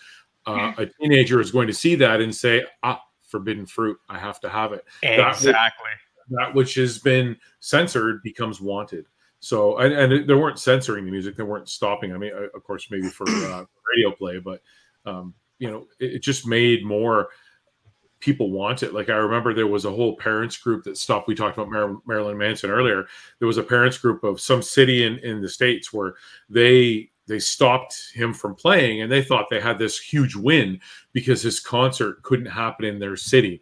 Speaker 3: uh, a teenager is going to see that and say, "Ah, forbidden fruit. I have to have it." That
Speaker 2: Exactly.
Speaker 3: That which has been censored becomes wanted. So, and, and they weren't censoring the music; they weren't stopping. I mean, uh, of course, maybe for uh, radio play, but um, you know, it, it just made more people want it. Like I remember there was a whole parents group that stopped. We talked about Mar- Marilyn Manson earlier. There was a parents group of some city in in the states where they they stopped him from playing, and they thought they had this huge win because his concert couldn't happen in their city.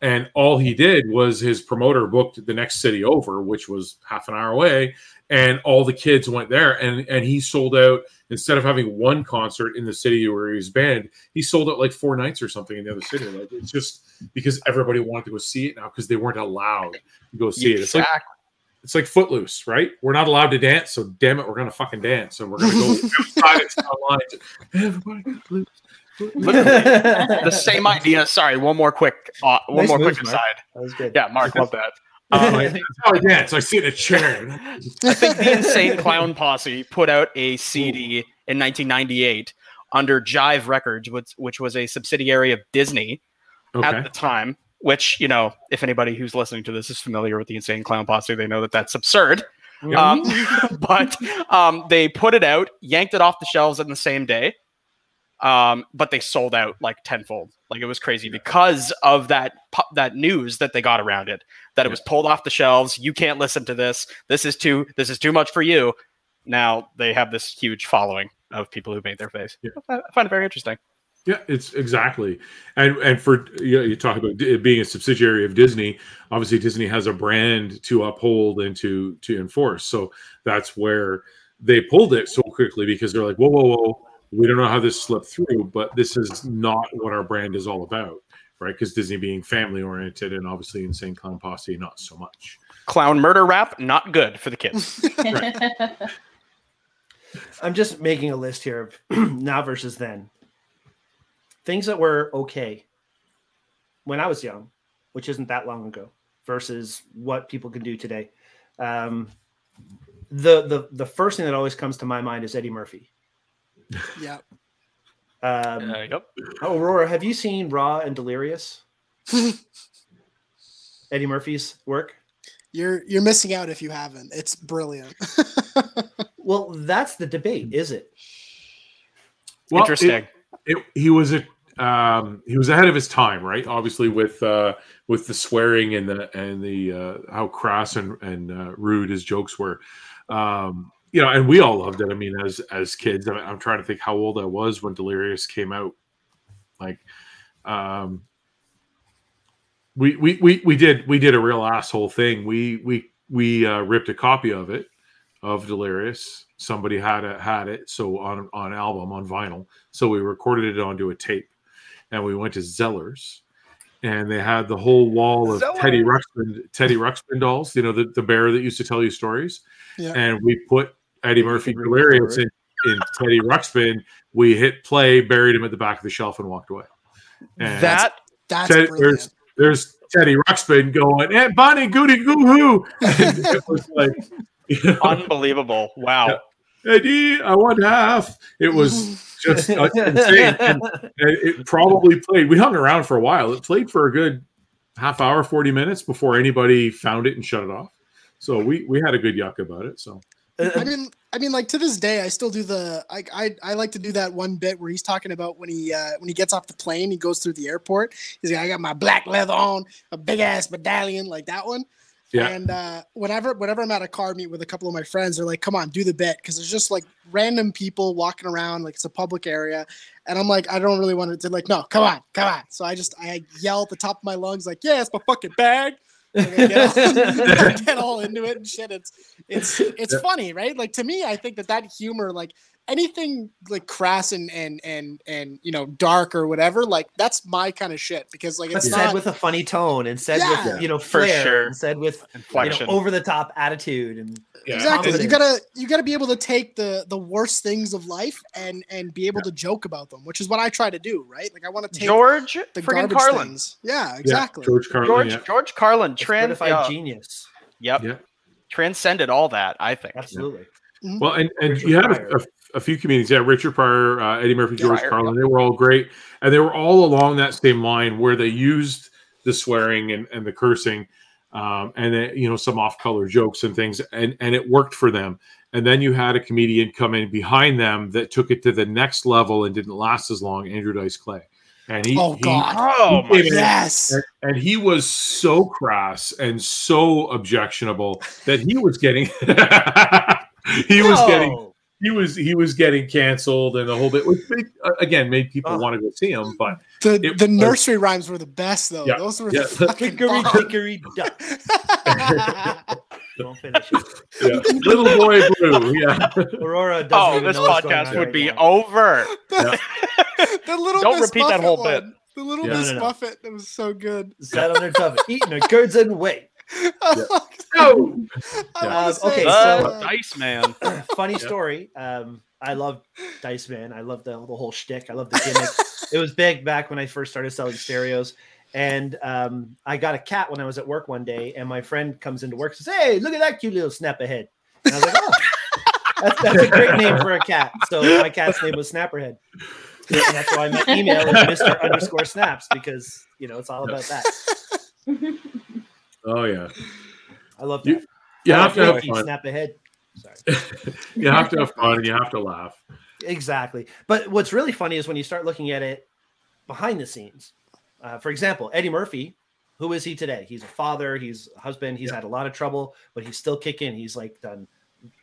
Speaker 3: And all he did was his promoter booked the next city over, which was half an hour away, and all the kids went there. And and he sold out instead of having one concert in the city where he was banned, he sold out like four nights or something in the other city. Like it's just because everybody wanted to go see it now because they weren't allowed to go see it. It's like it's like Footloose, right? We're not allowed to dance, so damn it, we're gonna fucking dance, and we're gonna go outside and stand online. Everybody get loose.
Speaker 2: the same idea. Sorry, one more quick, uh, one
Speaker 1: Nice
Speaker 2: more
Speaker 1: moves,
Speaker 2: quick
Speaker 1: Mark.
Speaker 2: aside.
Speaker 1: That was good.
Speaker 2: Yeah, Mark, love that. Um,
Speaker 3: That's how I dance. I sit in a chair.
Speaker 2: I think the Insane Clown Posse put out a CD in 1998 under Jive Records, which, which was a subsidiary of Disney at the time. Which you know, if anybody who's listening to this is familiar with the Insane Clown Posse, they know that that's absurd. Um, but um, they put it out, yanked it off the shelves in the same day. Um, but they sold out like tenfold. Like it was crazy because of that that news that they got around it. That it was pulled off the shelves. You can't listen to this. This is too. This is too much for you. Now they have this huge following of people who made their face.
Speaker 3: Yeah.
Speaker 2: I find it very interesting.
Speaker 3: Yeah, it's exactly, and and for you, know, you talk about it being a subsidiary of Disney. Obviously, Disney has a brand to uphold and to to enforce. So that's where they pulled it so quickly because they're like, whoa, whoa, whoa, we don't know how this slipped through, but this is not what our brand is all about, right? Because Disney being family oriented and obviously Insane Clown Posse not so much.
Speaker 2: Clown murder rap not good for the kids.
Speaker 1: I'm just making a list here of now versus then. Things that were okay when I was young, which isn't that long ago, versus what people can do today. Um, the the the first thing that always comes to my mind is Eddie Murphy.
Speaker 5: Yeah.
Speaker 1: Um,
Speaker 2: Uh, yep.
Speaker 1: Aurora, have you seen Raw and Delirious? Eddie Murphy's work.
Speaker 5: You're you're missing out if you haven't. It's brilliant.
Speaker 1: Well, that's the debate, is it?
Speaker 3: Well,
Speaker 2: Interesting.
Speaker 3: it- it, he was a um, he was ahead of his time, right? Obviously, with uh, with the swearing and the and the uh, how crass and and uh, rude his jokes were, um, you know, and we all loved it. I mean, as as kids, I mean, I'm trying to think how old I was when Delirious came out. Like, um, we we we we did we did a real asshole thing. We we we uh, ripped a copy of it of Delirious. Somebody had it had it so on on album on vinyl. So we recorded it onto a tape, and we went to Zellers, and they had the whole wall of Teddy Ruxpin Teddy Ruxpin dolls. You know the, the bear that used to tell you stories,
Speaker 5: Yeah.
Speaker 3: and we put Eddie Murphy
Speaker 1: could record
Speaker 3: Delirious
Speaker 1: it.
Speaker 3: in, in Teddy Ruxpin, we hit play, buried him at the back of the shelf, and walked away. And
Speaker 2: that
Speaker 5: That's
Speaker 3: Ted- there's there's Teddy Ruxpin going, "Hey, Bonnie goody goo hoo!" It was like, you know,
Speaker 2: unbelievable. Wow.
Speaker 3: Eddie, I want half. It was just insane. And, and it probably played. We hung around for a while. It played for a good half hour, forty minutes before anybody found it and shut it off. So we we had a good yuck about it. So
Speaker 5: I mean, I mean, like to this day, I still do the. I, I I like to do that one bit where he's talking about when he uh, when he gets off the plane, he goes through the airport. He's like, I got my black leather on, a big ass medallion, like that one.
Speaker 3: yeah,
Speaker 5: And uh, whenever whenever I'm at a car meet with a couple of my friends, they're like, "Come on, do the bit," because there's just like random people walking around, like it's a public area, and I'm like, I don't really want to like, no, come on, come on. So I just I yell at the top of my lungs, like, "Yeah, it's my fucking bag." And I get, all, get all into it and shit. It's it's it's
Speaker 3: Yeah.
Speaker 5: funny, right? Like to me, I think that that humor, like anything like crass and and and and you know dark or whatever, like that's my kind of shit because like
Speaker 1: but
Speaker 5: it's
Speaker 1: said
Speaker 5: not.
Speaker 1: with a funny tone and said
Speaker 5: Yeah.
Speaker 1: with you know
Speaker 2: For
Speaker 1: flair
Speaker 2: sure.
Speaker 1: and said with you know over the top attitude and
Speaker 3: yeah.
Speaker 5: exactly you
Speaker 1: confidence.
Speaker 5: gotta you gotta be able to take the the worst things of life and and be able to joke about them which is what i try to do right like i want to take
Speaker 2: George
Speaker 5: the
Speaker 2: friggin'
Speaker 5: garbage
Speaker 2: Carlin.
Speaker 5: things yeah
Speaker 3: Yeah,
Speaker 5: exactly
Speaker 3: George Carlin.
Speaker 2: George
Speaker 3: yeah.
Speaker 2: George Carlin
Speaker 1: a
Speaker 2: trans
Speaker 1: certified
Speaker 2: yeah,
Speaker 1: genius.
Speaker 2: yep.
Speaker 3: Yeah.
Speaker 2: Transcended all that, I think.
Speaker 1: Absolutely. Mm-hmm.
Speaker 3: Well, and, and you had
Speaker 1: Pryor.
Speaker 3: a, a, a few comedians, yeah, Richard Pryor, uh, Eddie Murphy, George
Speaker 2: Pryor,
Speaker 3: Carlin. They were all great, and they were all along that same line where they used the swearing and, and the cursing, um, and then, you know some off-color jokes and things, and and it worked for them. And then you had a comedian come in behind them that took it to the next level and didn't last as long. Andrew Dice Clay, and he,
Speaker 5: oh
Speaker 3: he-
Speaker 5: god
Speaker 2: Oh
Speaker 3: He
Speaker 2: my
Speaker 5: yes
Speaker 3: and, and he was so crass and so objectionable that he was getting he was getting
Speaker 1: No.
Speaker 3: He was he was getting canceled and the whole bit which made, uh, again made people
Speaker 1: Oh.
Speaker 3: want to go see him but
Speaker 5: the
Speaker 3: it
Speaker 5: the
Speaker 3: was-
Speaker 5: nursery rhymes were the best though
Speaker 3: Yeah,
Speaker 5: those were
Speaker 3: yeah.
Speaker 5: the fucking
Speaker 1: Hickory
Speaker 5: bomb.
Speaker 1: dickory dock. Don't finish it.
Speaker 3: yeah. little boy blue yeah
Speaker 1: Aurora doesn't
Speaker 2: Oh, this
Speaker 1: know what's going
Speaker 2: podcast would be
Speaker 1: now.
Speaker 2: over.
Speaker 5: the, the little
Speaker 2: Don't
Speaker 5: Miss
Speaker 2: repeat that
Speaker 5: Muffet
Speaker 2: whole bit.
Speaker 5: the little
Speaker 3: Yeah.
Speaker 5: miss
Speaker 1: No, no, no.
Speaker 5: Muffet that was so good
Speaker 1: Sat on their tummy, eating her curds and whey.
Speaker 3: No
Speaker 5: I
Speaker 1: Uh, okay, so-
Speaker 5: uh,
Speaker 2: Dice Man.
Speaker 1: Funny story. Um, I love Dice Man. I love the, the whole shtick. I love the gimmick. it was big back when I first started selling stereos. And um, I got a cat when I was at work one day, and my friend comes into work and says, Hey, look at that cute little snapperhead. And I was like, Oh, that's, that's a great name for a cat. So my cat's name was Snapperhead. And that's why my email is Mr. underscore snaps because, you know, it's all about that.
Speaker 3: oh yeah
Speaker 1: I love
Speaker 3: You-
Speaker 1: that.
Speaker 3: you
Speaker 1: I
Speaker 3: have to have fun
Speaker 1: Snap ahead. Sorry.
Speaker 3: you have to have fun and you have to laugh
Speaker 1: Exactly. But what's really funny is when you start looking at it behind the scenes. Uh, for example, Eddie Murphy, who is he today? He's a father, he's a husband, he's
Speaker 3: Yeah.
Speaker 1: had a lot of trouble, but he's still kicking. He's like done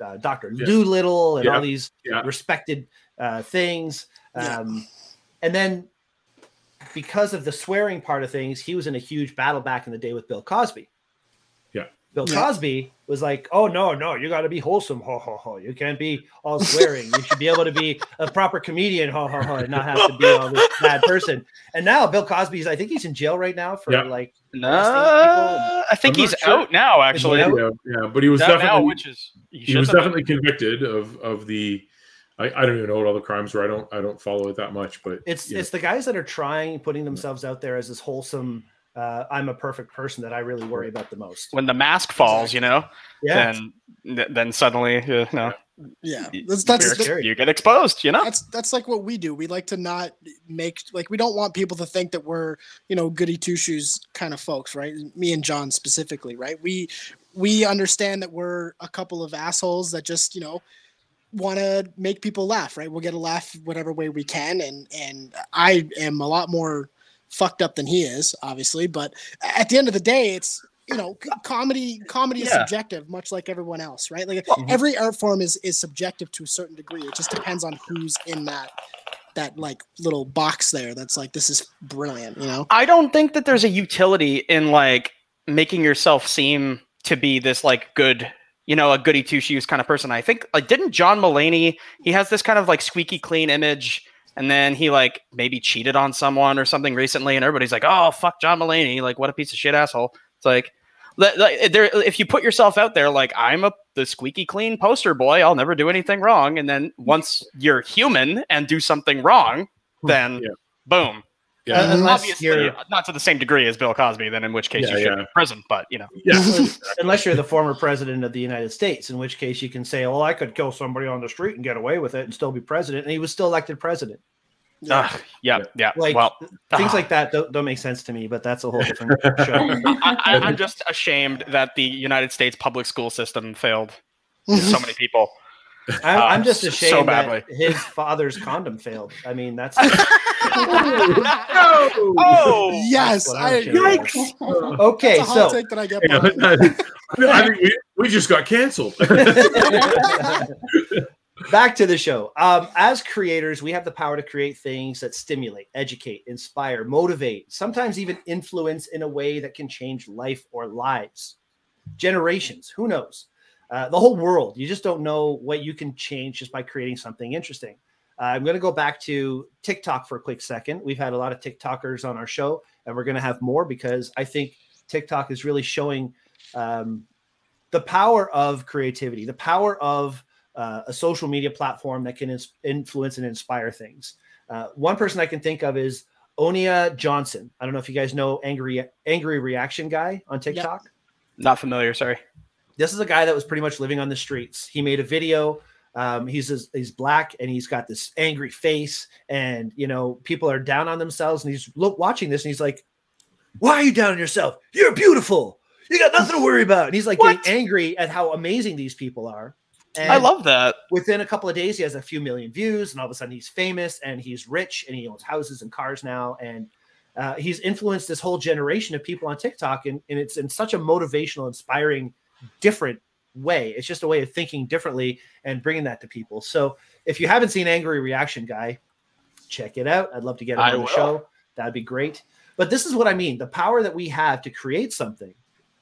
Speaker 1: uh, Dr.
Speaker 3: Yeah.
Speaker 1: Dolittle and
Speaker 3: Yeah.
Speaker 1: all these respected uh, things. Um, and then because of the swearing part of things, he was in a huge battle back in the day with Bill Cosby.
Speaker 3: Yeah.
Speaker 1: Bill
Speaker 5: Yeah.
Speaker 1: Cosby was like, "Oh no, no, you got to be wholesome, ho ho ho. You can't be all swearing. you should be able to be a proper comedian, ho ho ho, and not have to be all this bad person." And now Bill Cosby's, I think he's in jail right now for
Speaker 3: Yeah.
Speaker 1: like,
Speaker 2: No,
Speaker 1: people.
Speaker 2: I think
Speaker 3: I'm
Speaker 2: he's
Speaker 3: sure.
Speaker 2: out now. Actually,
Speaker 1: out?
Speaker 3: yeah, yeah but he was
Speaker 2: He's
Speaker 3: definitely
Speaker 2: now, which is
Speaker 3: he was definitely convicted of of the I, I don't even know what all the crimes were. I don't I don't follow it that much, but
Speaker 1: it's
Speaker 3: yeah.
Speaker 1: it's the guys that are trying, putting themselves out there as this wholesome. Uh, I'm a perfect person that I really worry about the most.
Speaker 2: when the mask falls, you know,
Speaker 1: Yeah,
Speaker 2: then then suddenly, you know,
Speaker 5: yeah
Speaker 2: y-
Speaker 5: that's that's
Speaker 1: Very scary.
Speaker 2: you get exposed. You know,
Speaker 5: that's that's like what we do. We like to not make like we don't want people to think that we're you know goody two shoes kind of folks, right? Me and John specifically, right? We we understand that we're a couple of assholes that just you know want to make people laugh, right? We'll get a laugh whatever way we can, and and I am a lot more fucked up than he is, obviously, but at the end of the day, it's you know comedy comedy is subjective much like everyone else right like
Speaker 1: Mhm.
Speaker 5: every art form is is subjective to a certain degree it just depends on who's in that that like little box there that's like this is brilliant you know
Speaker 2: I don't think that there's a utility in like making yourself seem to be this like good, you know, a goody two shoes kind of person. I think like didn't John Mulaney? He has this kind of like squeaky clean image, and then he like maybe cheated on someone or something recently, and everybody's like, "Oh fuck, John Mulaney! Like what a piece of shit asshole." It's like, there, if you put yourself out there, like I'm a the squeaky clean poster boy, I'll never do anything wrong. And then once you're human and do something wrong, hmm. then
Speaker 3: Yeah.
Speaker 2: boom.
Speaker 3: Yeah.
Speaker 1: Uh, unless
Speaker 2: Obviously,
Speaker 1: you're
Speaker 2: not to the same degree as Bill Cosby, then in which case
Speaker 3: Yeah,
Speaker 2: you should
Speaker 3: yeah.
Speaker 2: be in prison. But you know,
Speaker 3: Yeah.
Speaker 1: unless you're the former president of the United States, in which case you can say, "Well, I could kill somebody on the street and get away with it and still be president," and he was still elected president.
Speaker 2: Ugh, yeah, yeah.
Speaker 1: Like
Speaker 2: well,
Speaker 1: things
Speaker 2: ah.
Speaker 1: like that don't, don't make sense to me, but that's a whole different show.
Speaker 2: I, I, I'm just ashamed that the United States public school system failed so many people.
Speaker 1: I'm, I'm just
Speaker 2: so
Speaker 1: ashamed
Speaker 2: badly.
Speaker 1: that his father's condom failed. I mean, that's
Speaker 2: Oh,
Speaker 5: yes,
Speaker 1: what
Speaker 5: I
Speaker 1: I'm
Speaker 5: agree.
Speaker 1: saying. okay.
Speaker 5: That's
Speaker 1: So
Speaker 5: take that I get.
Speaker 3: Yeah. I think we, we just got canceled.
Speaker 1: back to the show. Um, as creators, we have the power to create things that stimulate, educate, inspire, motivate, sometimes even influence in a way that can change life or lives, generations. Who knows? Uh, the whole world. You just don't know what you can change just by creating something interesting. Uh, I'm going to go back to TikTok for a quick second. We've had a lot of TikTokers on our show, and we're going to have more because I think TikTok is really showing um, the power of creativity, the power of uh, a social media platform that can ins- influence and inspire things. Uh, one person I can think of is Onia Johnson. I don't know if you guys know Angry Angry Reaction Guy on TikTok.
Speaker 2: not familiar. Sorry.
Speaker 1: This is a guy that was pretty much living on the streets. He made a video. Um, he's he's black and he's got this angry face, and you know people are down on themselves. And he's look watching this, and he's like, "Why are you down on yourself? You're beautiful. You got nothing to worry about." And he's like
Speaker 2: What?
Speaker 1: getting angry at how amazing these people are. And
Speaker 2: I love that.
Speaker 1: within a couple of days, he has a few million views, and all of a sudden he's famous and he's rich and he owns houses and cars now. And uh, he's influenced this whole generation of people on TikTok, and, and it's in such a motivational, inspiring, different way. It's just a way of thinking differently and bringing that to people. So if you haven't seen Angry Reaction Guy, check it out. I'd love to get him
Speaker 2: I
Speaker 1: on the show. That'd be great. But this is what I mean the power that we have to create something,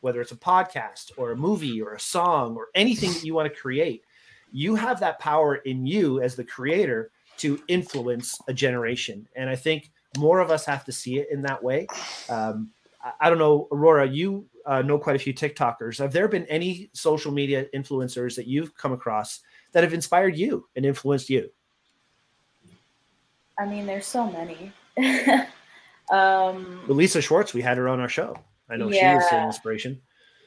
Speaker 1: whether it's a podcast or a movie or a song or anything that you want to create, you have that power in you as the creator to influence a generation. And I think more of us have to see it in that way. Um, I, I don't know, Aurora, you uh, know quite a few TikTokers. Have there been any social media influencers that you've come across that have inspired you and influenced you?
Speaker 4: I mean, there's so many. um,
Speaker 1: Well, Lisa Schwartz, we had her on our show. I know she was an inspiration.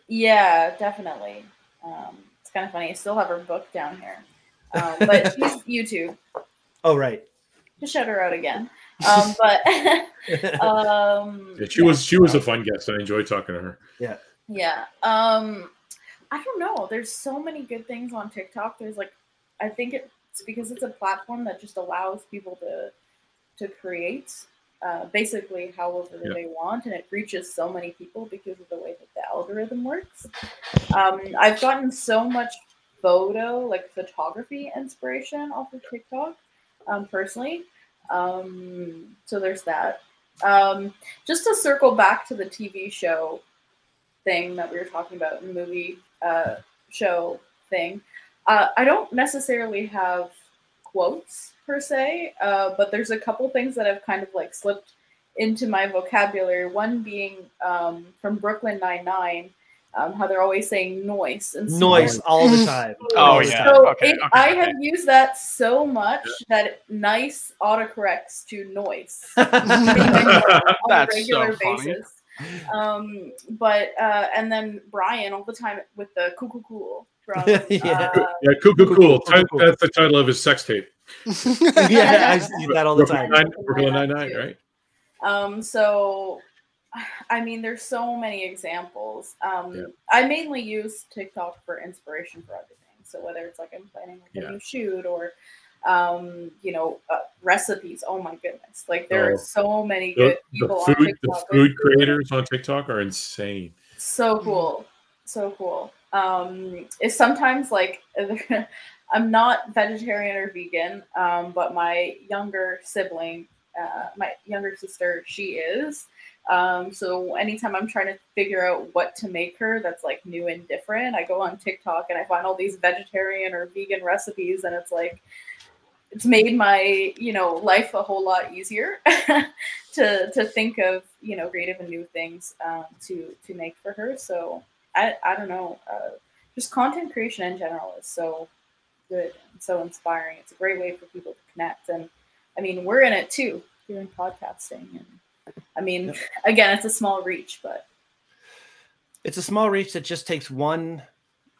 Speaker 4: yeah, definitely. Um, it's kind of funny. I still have her book down here, um, but she's YouTube.
Speaker 1: Oh, right.
Speaker 4: Just shout her out again. Um, but um,
Speaker 3: Yeah, she was she was a fun guest. I enjoyed talking to her.
Speaker 4: Yeah. Yeah. Um I don't know. There's so many good things on TikTok. There's like I think it's because it's a platform that just allows people to to create uh, basically however
Speaker 3: Yeah.
Speaker 4: they want and it reaches so many people because of the way that the algorithm works. Um, I've gotten so much photo, like photography inspiration off of TikTok, um, personally. Um, so there's that. Um, just to circle back to the TV show thing that we were talking about in movie uh, show thing. Uh, I don't necessarily have quotes per se, uh, but there's a couple things that have kind of like slipped into my vocabulary. One being um, from Brooklyn Nine Nine, um, how they're always saying noise and
Speaker 1: Noise all the time.
Speaker 2: Oh, yeah.
Speaker 4: So
Speaker 2: Okay,
Speaker 4: it,
Speaker 2: okay,
Speaker 4: I
Speaker 2: okay.
Speaker 4: have used that so much that nice autocorrects to noise on a
Speaker 2: That's
Speaker 4: regular
Speaker 2: so funny.
Speaker 4: basis. Um, but uh, and then Brian all the time with the cool cool cool from
Speaker 1: Yeah.
Speaker 4: uh,
Speaker 3: Yeah, cool, cool,
Speaker 1: Cool.
Speaker 3: That's the title of his sex tape.
Speaker 1: yeah, I see that all the time.
Speaker 3: Brooklyn Brooklyn Nine Nine, right?
Speaker 4: Um, so, I mean, there's so many examples. Um,
Speaker 3: Yeah.
Speaker 4: I mainly use TikTok for inspiration for everything. So whether it's like I'm planning like a new shoot or, um, you know, uh, recipes. Oh my goodness! Like there
Speaker 3: Oh.
Speaker 4: are so many good
Speaker 3: the
Speaker 4: people on
Speaker 3: food,
Speaker 4: TikTok.
Speaker 3: the food creators on TikTok are insane.
Speaker 4: So cool. So cool. Um, it's sometimes like I'm not vegetarian or vegan, um, but my younger sibling, uh, my younger sister, she is. Um, so anytime I'm trying to figure out what to make her that's like new and different, I go on TikTok and I find all these vegetarian or vegan recipes, and it's like it's made my you know life a whole lot easier to to think of you know creative and new things um, to to make for her. So I, I don't know. Uh, just content creation in general is so good and so inspiring. It's a great way for people to connect. And I mean, we're in it too, doing podcasting. And I mean,
Speaker 1: Yep.
Speaker 4: again, it's a small reach, but
Speaker 1: It's a small reach that just takes one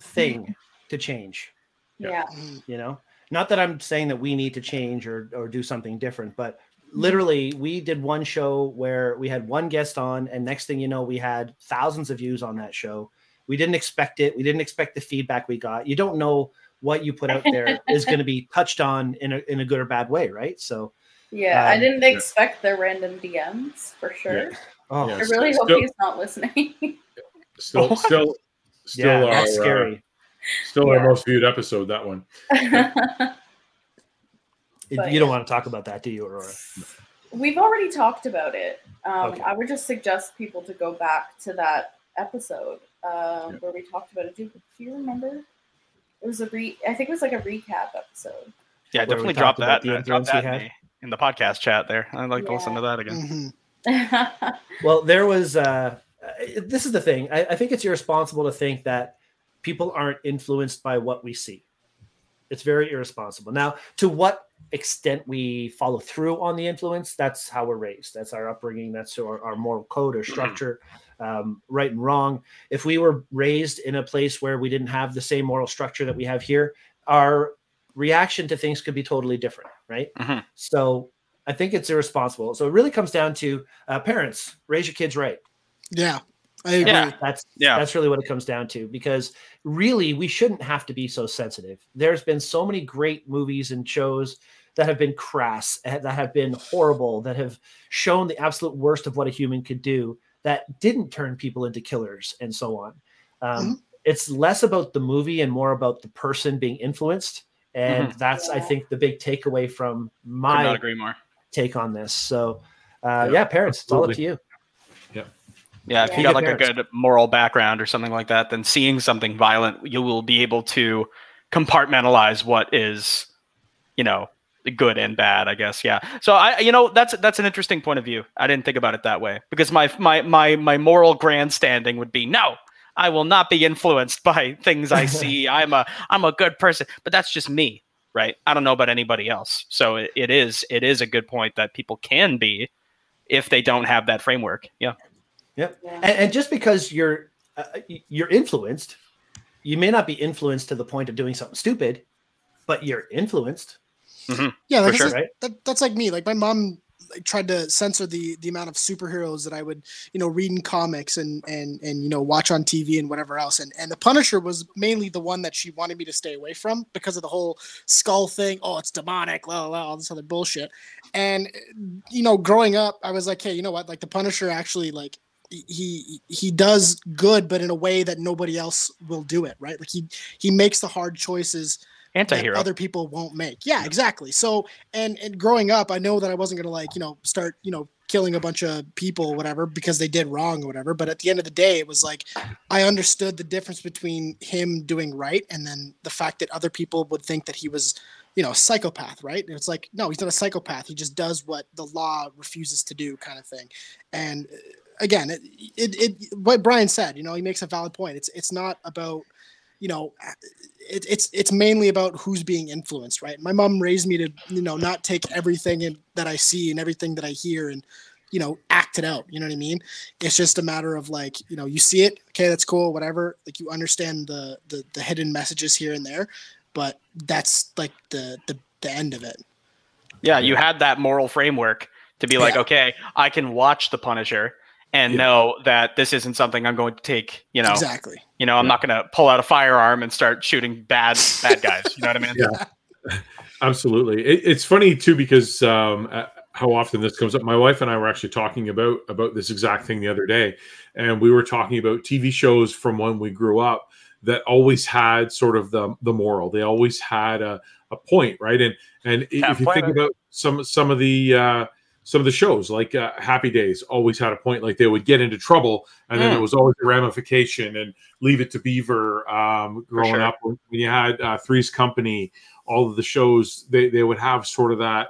Speaker 1: thing mm-hmm. to change.
Speaker 3: Yeah.
Speaker 4: yeah.
Speaker 1: You know not that i'm saying that we need to change or or do something different but mm-hmm. literally we did one show where we had one guest on and next thing you know we had thousands of views on that show we didn't expect it we didn't expect the feedback we got you don't know what you put out there is going to be touched on in a, in a good or bad way right so
Speaker 4: Yeah, I
Speaker 1: Um,
Speaker 4: didn't expect the random DMs for sure.
Speaker 1: oh
Speaker 3: Yeah.
Speaker 4: I really hope he's not listening.
Speaker 3: Still, still, still,
Speaker 1: yeah
Speaker 3: our,
Speaker 1: that's
Speaker 3: uh,
Speaker 1: scary
Speaker 3: still our most viewed episode. That one.
Speaker 4: But
Speaker 1: you don't want to talk about that do you aurora
Speaker 4: We've already talked about it. Um,
Speaker 1: Okay.
Speaker 4: I would just suggest people to go back to that episode um,
Speaker 3: Yeah.
Speaker 4: where we talked about it. Do, do you remember? It was a re. I think it was like a recap episode.
Speaker 2: Yeah,
Speaker 1: Where
Speaker 2: definitely drop
Speaker 1: talked about
Speaker 2: that.
Speaker 1: the
Speaker 2: uh, drop that in the, podcast chat there. I'd like to listen to that again.
Speaker 5: Mhm.
Speaker 1: Well, there was. Uh, uh, this is the thing. I, I think it's irresponsible to think that people aren't influenced by what we see. It's very irresponsible. Now, to what extent we follow through on the influence, that's how we're raised. That's our upbringing. That's our, our moral code or structure, um, right and wrong. If we were raised in a place where we didn't have the same moral structure that we have here, our reaction to things could be totally different, right?
Speaker 2: Mhm.
Speaker 1: So I think it's irresponsible. So it really comes down to uh, parents raise your kids right.
Speaker 5: Yeah, I agree.
Speaker 2: Yeah.
Speaker 1: That's
Speaker 2: Yeah.
Speaker 1: that's really what it comes down to because really we shouldn't have to be so sensitive. There's been so many great movies and shows that have been crass, eh, that have been horrible, that have shown the absolute worst of what a human could do that didn't turn people into killers and so on. Um, It's less about the movie and more about the person being influenced. And that's, I think, the big takeaway from
Speaker 2: Could
Speaker 1: my
Speaker 2: not agree more.
Speaker 1: take on this. So, uh,
Speaker 3: Yeah,
Speaker 1: yeah, parents, it's all up to you.
Speaker 2: Yeah, yeah. if
Speaker 4: Yeah.
Speaker 2: you got
Speaker 1: good
Speaker 2: like a good moral background or something like that, then seeing something violent, you will be able to compartmentalize what is, you know, good and bad. I guess. Yeah. So I, you know, that's that's an interesting point of view. I didn't think about it that way because my my my my moral grandstanding would be no. I will not be influenced by things I see. I'm a I'm a good person, but that's just me, right? I don't know about anybody else. So it, it is it is a good point that people can be if they don't have that framework. Yeah.
Speaker 1: Yep.
Speaker 4: Yeah.
Speaker 1: And, and just because you're uh, you're influenced, you may not be influenced to the point of doing something stupid, but you're influenced,
Speaker 5: Yeah, like
Speaker 2: For
Speaker 5: that's,
Speaker 2: sure.
Speaker 1: right?
Speaker 5: that, that's like me. Like my mom like, tried to censor the the amount of superheroes that I would, you know, read in comics and and and you know watch on TV and whatever else. And and the Punisher was mainly the one that she wanted me to stay away from because of the whole skull thing. Oh, it's demonic, la la, la all this other bullshit. And you know, growing up, I was like, hey, you know what? Like the Punisher actually like he he does good, but in a way that nobody else will do it. Right? Like he he makes the hard choices
Speaker 2: Anti-hero.
Speaker 5: other people won't make. Yeah, exactly. So and and growing up, I know that I wasn't gonna like you know start you know killing a bunch of people or whatever because they did wrong or whatever. But at the end of the day, it was like I understood the difference between him doing right and then the fact that other people would think that he was you know a psychopath, right? And it's like no, he's not a psychopath. He just does what the law refuses to do, kind of thing. And uh, again, it, it, it what Brian said, you know, he makes a valid point. It's it's not about you know it, it's it's mainly about who's being influenced right? My mom raised me to you know not take everything in, that i see and everything that i hear and you know act it out you know what i mean? It's just a matter of like you know you see it okay that's cool whatever like you understand the the, the hidden messages here and there but that's like the the, the end of it.
Speaker 2: Yeah, you had that moral framework to be like,
Speaker 5: Yeah.
Speaker 2: okay, I can watch The Punisher and
Speaker 3: Yeah.
Speaker 2: know that this isn't something I'm going to take. You know,
Speaker 5: exactly
Speaker 2: you know, I'm not going to pull out a firearm and start shooting bad bad guys. You know what I mean?
Speaker 3: Yeah. Absolutely. It, it's funny too because um, uh, how often this comes up. My wife and I were actually talking about about this exact thing the other day, and we were talking about TV shows from when we grew up that always had sort of the the moral. They always had a, a point, right? And and
Speaker 2: Yeah,
Speaker 3: if you think
Speaker 2: point.
Speaker 3: about some some of the uh, some of the shows, like uh, Happy Days, always had a point. Like they would get into trouble, and then
Speaker 2: Mm.
Speaker 3: there was always a ramification. And Leave It to Beaver, um, growing
Speaker 2: sure.
Speaker 3: up when you had uh, Three's Company all of the shows they, they would have sort of that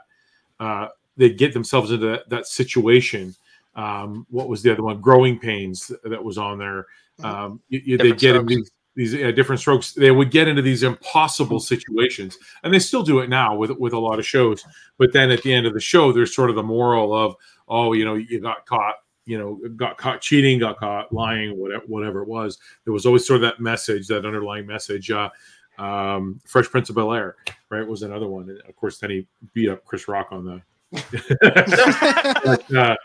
Speaker 3: uh, they'd get themselves into that, that situation Um, what was the other one? Growing Pains that was on there. Um, you, you, they
Speaker 2: Different
Speaker 3: get into
Speaker 2: Strokes.
Speaker 3: these, these uh, different strokes. They would get into these impossible situations, and they still do it now with with a lot of shows. But then at the end of the show, there's sort of the moral of, oh, you know, you got caught. You know, got caught cheating, got caught lying, whatever, whatever it was. There was always sort of that message, that underlying message. Uh, um, Fresh Prince of Bel Air, right, was another one. And of course, then he beat up Chris Rock on the. But, uh,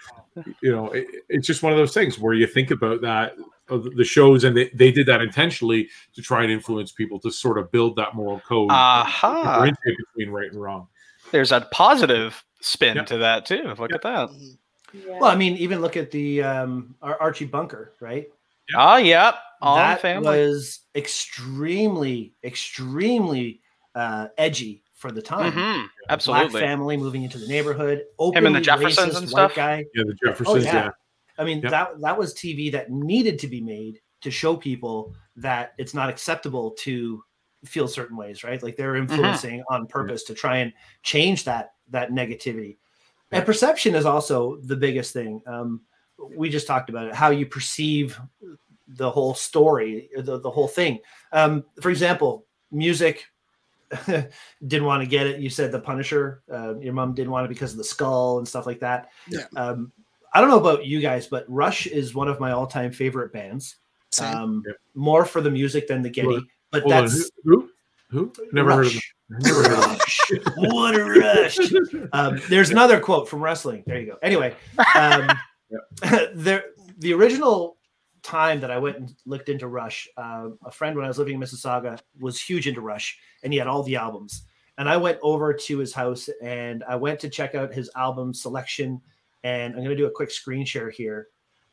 Speaker 3: you know, it, it's just one of those things where you think about that the shows, and they, they did that intentionally to try and influence people to sort of build that moral code,
Speaker 2: Aha.
Speaker 3: differentiate between right and wrong.
Speaker 2: There's a positive spin
Speaker 3: Yeah.
Speaker 2: to that too. Look
Speaker 3: Yeah.
Speaker 2: at that.
Speaker 5: Mhm.
Speaker 4: Yeah.
Speaker 1: Well, I mean, even look at the um, Archie Bunker, right?
Speaker 2: Ah, yep. On
Speaker 1: that
Speaker 2: family.
Speaker 1: was extremely, extremely uh, edgy for the time.
Speaker 2: Mhm.
Speaker 1: Black
Speaker 2: Absolutely.
Speaker 1: family moving into the neighborhood.
Speaker 2: Him and the Jeffersons
Speaker 1: racist
Speaker 2: and
Speaker 1: white
Speaker 2: stuff?
Speaker 1: Guy.
Speaker 3: Yeah, the Jeffersons.
Speaker 1: yeah.
Speaker 3: yeah.
Speaker 1: I mean,
Speaker 3: Yep.
Speaker 1: that that was TV that needed to be made to show people that it's not acceptable to feel certain ways, right? Like they're influencing on purpose to try and change that that negativity. And perception is also the biggest thing. Um, we just talked about it, how you perceive the whole story, the, the whole thing. Um, for example, music didn't want to get it. You said the Punisher. Uh, your mom didn't want it because of the skull and stuff like that.
Speaker 5: Yeah.
Speaker 1: Um, I don't know about you guys, but Rush is one of my all-time favorite bands.
Speaker 5: Same.
Speaker 1: Um,
Speaker 3: Yep.
Speaker 1: More for the music than the Geddy,
Speaker 3: Hold
Speaker 1: but
Speaker 3: Hold
Speaker 1: that's
Speaker 3: who? Who? who? Never heard of them.
Speaker 1: Rush.
Speaker 3: Never heard of them.
Speaker 1: Rush. what a rush! Um, there's another quote from wrestling. There you go. Anyway, um, there the original time that I went and looked into Rush, uh, a friend when I was living in Mississauga was huge into Rush, and he had all the albums. And I went over to his house and I went to check out his album selection. And I'm going to do a quick screen share here.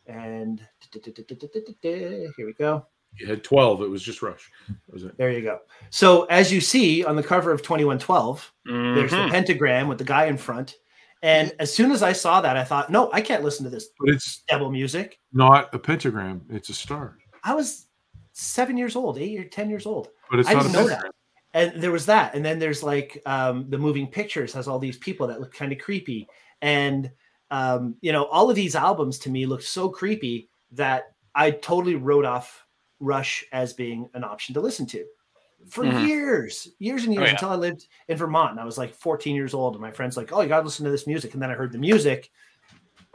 Speaker 1: And here we go.
Speaker 3: You had 12. It was just Rush. Was it.
Speaker 1: There you go. So as you see on the cover of 2112, there's the
Speaker 2: Mhm.
Speaker 1: pentagram with the guy in front. And as soon as I saw that, I thought, no, I can't listen to this
Speaker 3: But it's
Speaker 1: devil music.
Speaker 3: not a pentagram. It's a star.
Speaker 1: I was seven years old, eight or 10 years old.
Speaker 3: But it's
Speaker 1: I didn't know
Speaker 3: pentagram.
Speaker 1: that. And there was that. And then there's like um, the moving pictures has all these people that look kind of creepy. And, um, you know, all of these albums to me look so creepy that I totally wrote off Rush as being an option to listen to for
Speaker 2: Mhm.
Speaker 1: years, years and
Speaker 2: Oh,
Speaker 1: years
Speaker 2: yeah.
Speaker 1: until I lived in Vermont. And I was like 14 years old. And my friend's like, oh, you got to listen to this music. And then I heard the music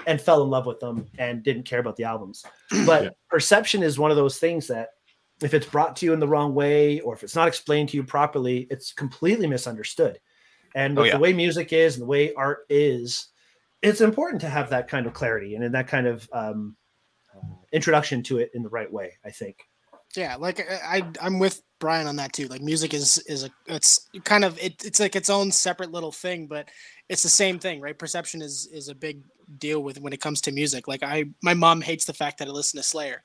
Speaker 1: and fell in love with them and didn't care about the albums. But
Speaker 3: Yeah.
Speaker 1: perception is one of those things that if it's brought to you in the wrong way or if it's not explained to you properly, it's completely misunderstood. And
Speaker 2: Oh, yeah.
Speaker 1: the way music is and the way art is, it's important to have that kind of clarity and in that kind of um, uh, introduction to it in the right way. I think.
Speaker 5: Yeah, like I, I I'm with Brian on that too. Like music is is a it's kind of it, it's like its own separate little thing, but it's the same thing, right? Perception is is a big deal with when it comes to music. Like I my mom hates the fact that I listen to Slayer.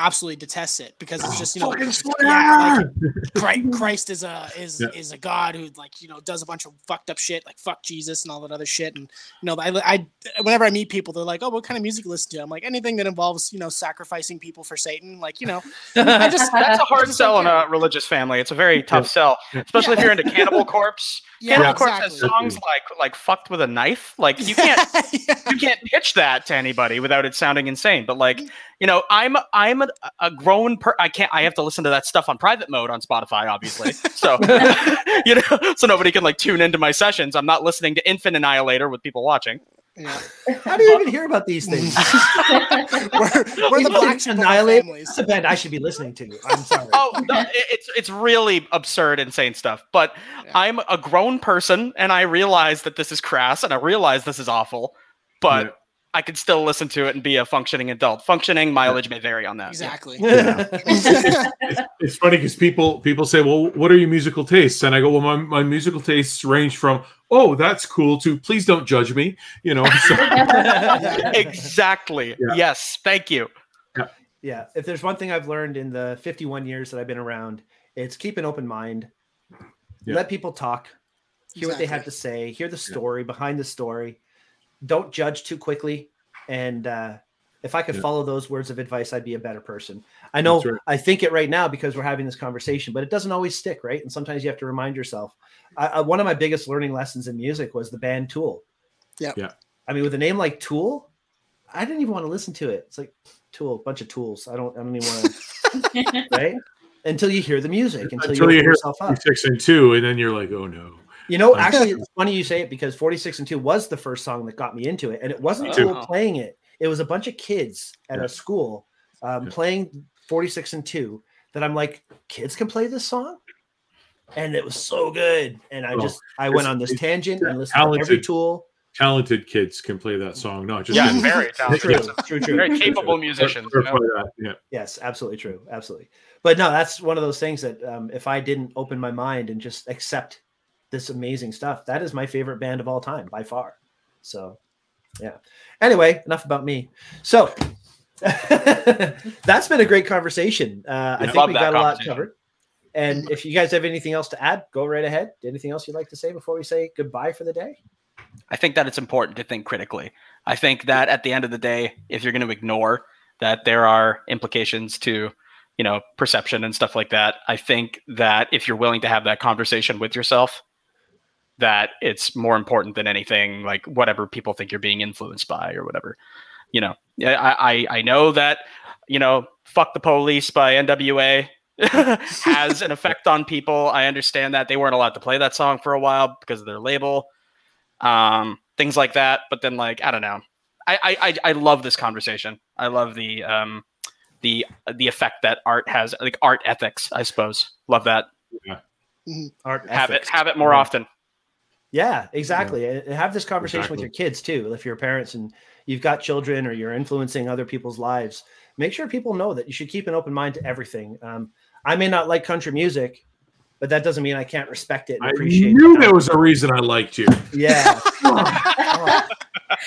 Speaker 5: Absolutely detests it because it's just you know yeah, like, Christ, Christ is a is
Speaker 3: Yeah.
Speaker 5: is a god who like you know does a bunch of fucked up shit like fuck Jesus and all that other shit and you know I, I whenever I meet people they're like oh what kind of music you listen to I'm like anything that involves you know sacrificing people for Satan like you know I just
Speaker 2: That's a hard sell
Speaker 5: don't
Speaker 2: in a religious family. It's a very tough sell,
Speaker 3: Yeah.
Speaker 2: especially if you're into Cannibal Corpse.
Speaker 5: Yeah,
Speaker 2: Cannibal
Speaker 5: exactly.
Speaker 2: Corpse has songs like like "fucked with a knife." Like you can't
Speaker 5: Yeah.
Speaker 2: you can't pitch that to anybody without it sounding insane. But like mm. You know, I'm I'm a, a grown per. I can't. I have to listen to that stuff on private mode on Spotify, obviously. So you know, so nobody can like tune into my sessions. I'm not listening to Infant Annihilator with people watching.
Speaker 5: Yeah.
Speaker 1: How do you even hear about these things?
Speaker 5: we're, we're the black sheep of
Speaker 1: Annihilate.
Speaker 5: families.
Speaker 1: That's a band I should be listening to. I'm sorry.
Speaker 2: Oh, no, it's it's really absurd, insane stuff. But
Speaker 5: Yeah.
Speaker 2: I'm a grown person, and I realize that this is crass, and I realize this is awful. But
Speaker 3: Yeah.
Speaker 2: I could still listen to it and be a functioning adult. Functioning mileage may vary on that.
Speaker 5: Exactly.
Speaker 3: It's funny because people people say, "Well, what are your musical tastes?" And I go, "Well, my, my musical tastes range from oh, that's cool to please don't judge me." You know, so,
Speaker 2: exactly.
Speaker 3: Yeah.
Speaker 2: Yes. Thank you.
Speaker 1: Yeah, if there's one thing I've learned in the 51 years that I've been around, it's keep an open mind.
Speaker 3: Yeah.
Speaker 1: Let people talk, hear what they have to say, hear the story behind the story. Don't judge too quickly. And uh, if I could
Speaker 3: Yeah.
Speaker 1: follow those words of advice, I'd be a better person. I know
Speaker 3: right.
Speaker 1: I think it right now because we're having this conversation, but it doesn't always stick, right? And sometimes you have to remind yourself. I, I, one of my biggest learning lessons in music was the band Tool.
Speaker 5: Yeah.
Speaker 3: Yeah.
Speaker 1: I mean, with a name like Tool, I didn't even want to listen to it. It's like tool, bunch of tools. I don't I don't even want to right? Until you hear the music, until,
Speaker 3: Until
Speaker 1: you,
Speaker 3: you
Speaker 1: open
Speaker 3: hear
Speaker 1: yourself up.
Speaker 3: six and two, and then you're like, oh no.
Speaker 1: You know, actually, it's funny you say it because 46 and 2 was the first song that got me into it. And it wasn't
Speaker 2: Oh.
Speaker 1: Tool playing it, it was a bunch of kids at
Speaker 3: Yeah.
Speaker 1: a school um,
Speaker 3: Yeah.
Speaker 1: playing 46 and 2 that I'm like, kids can play this song? And it was so good. And I
Speaker 3: Well,
Speaker 1: just, I went on this tangent and listened to every
Speaker 3: talented.
Speaker 1: tool.
Speaker 3: Talented kids can play that song, not just
Speaker 2: Yeah,
Speaker 3: kids.
Speaker 2: very talented.
Speaker 1: True, true, true.
Speaker 2: Very
Speaker 1: true,
Speaker 2: capable
Speaker 1: true.
Speaker 2: musicians. you know?
Speaker 3: Yeah.
Speaker 1: Yes, absolutely true. Absolutely. But no, that's one of those things that um, if I didn't open my mind and just accept this amazing stuff, that is my favorite band of all time by far. So, yeah. Anyway, enough about me. So, that's been a great conversation. Uh, I think we got a lot covered. And if you guys have anything else to add, go right ahead. Anything else you'd like to say before we say goodbye for the day?
Speaker 2: I think that it's important to think critically. I think that at the end of the day, if you're going to ignore that there are implications to, you know, perception and stuff like that, I think that if you're willing to have that conversation with yourself, that it's more important than anything like whatever people think you're being influenced by or whatever. You know, Yeah, I I, I know that you know, fuck the police by NWA has an effect on people. I understand that they weren't allowed to play that song for a while because of their label um, things like that. But then, like, I don't know. I, I I I love this conversation. I love the um the the effect that art has, like art ethics. I suppose. Love that. yeah.
Speaker 1: Art
Speaker 2: Have it have it more
Speaker 1: Yeah.
Speaker 2: often.
Speaker 1: Yeah, exactly. And Have this conversation with your kids too. If you're parents and you've got children or you're influencing other people's lives, make sure people know that you should keep an open mind to everything. Um, I may not like country music, but that doesn't mean I can't respect it and
Speaker 3: I
Speaker 1: appreciate
Speaker 3: knew
Speaker 1: it.
Speaker 3: there was a reason I liked you.
Speaker 1: Yeah.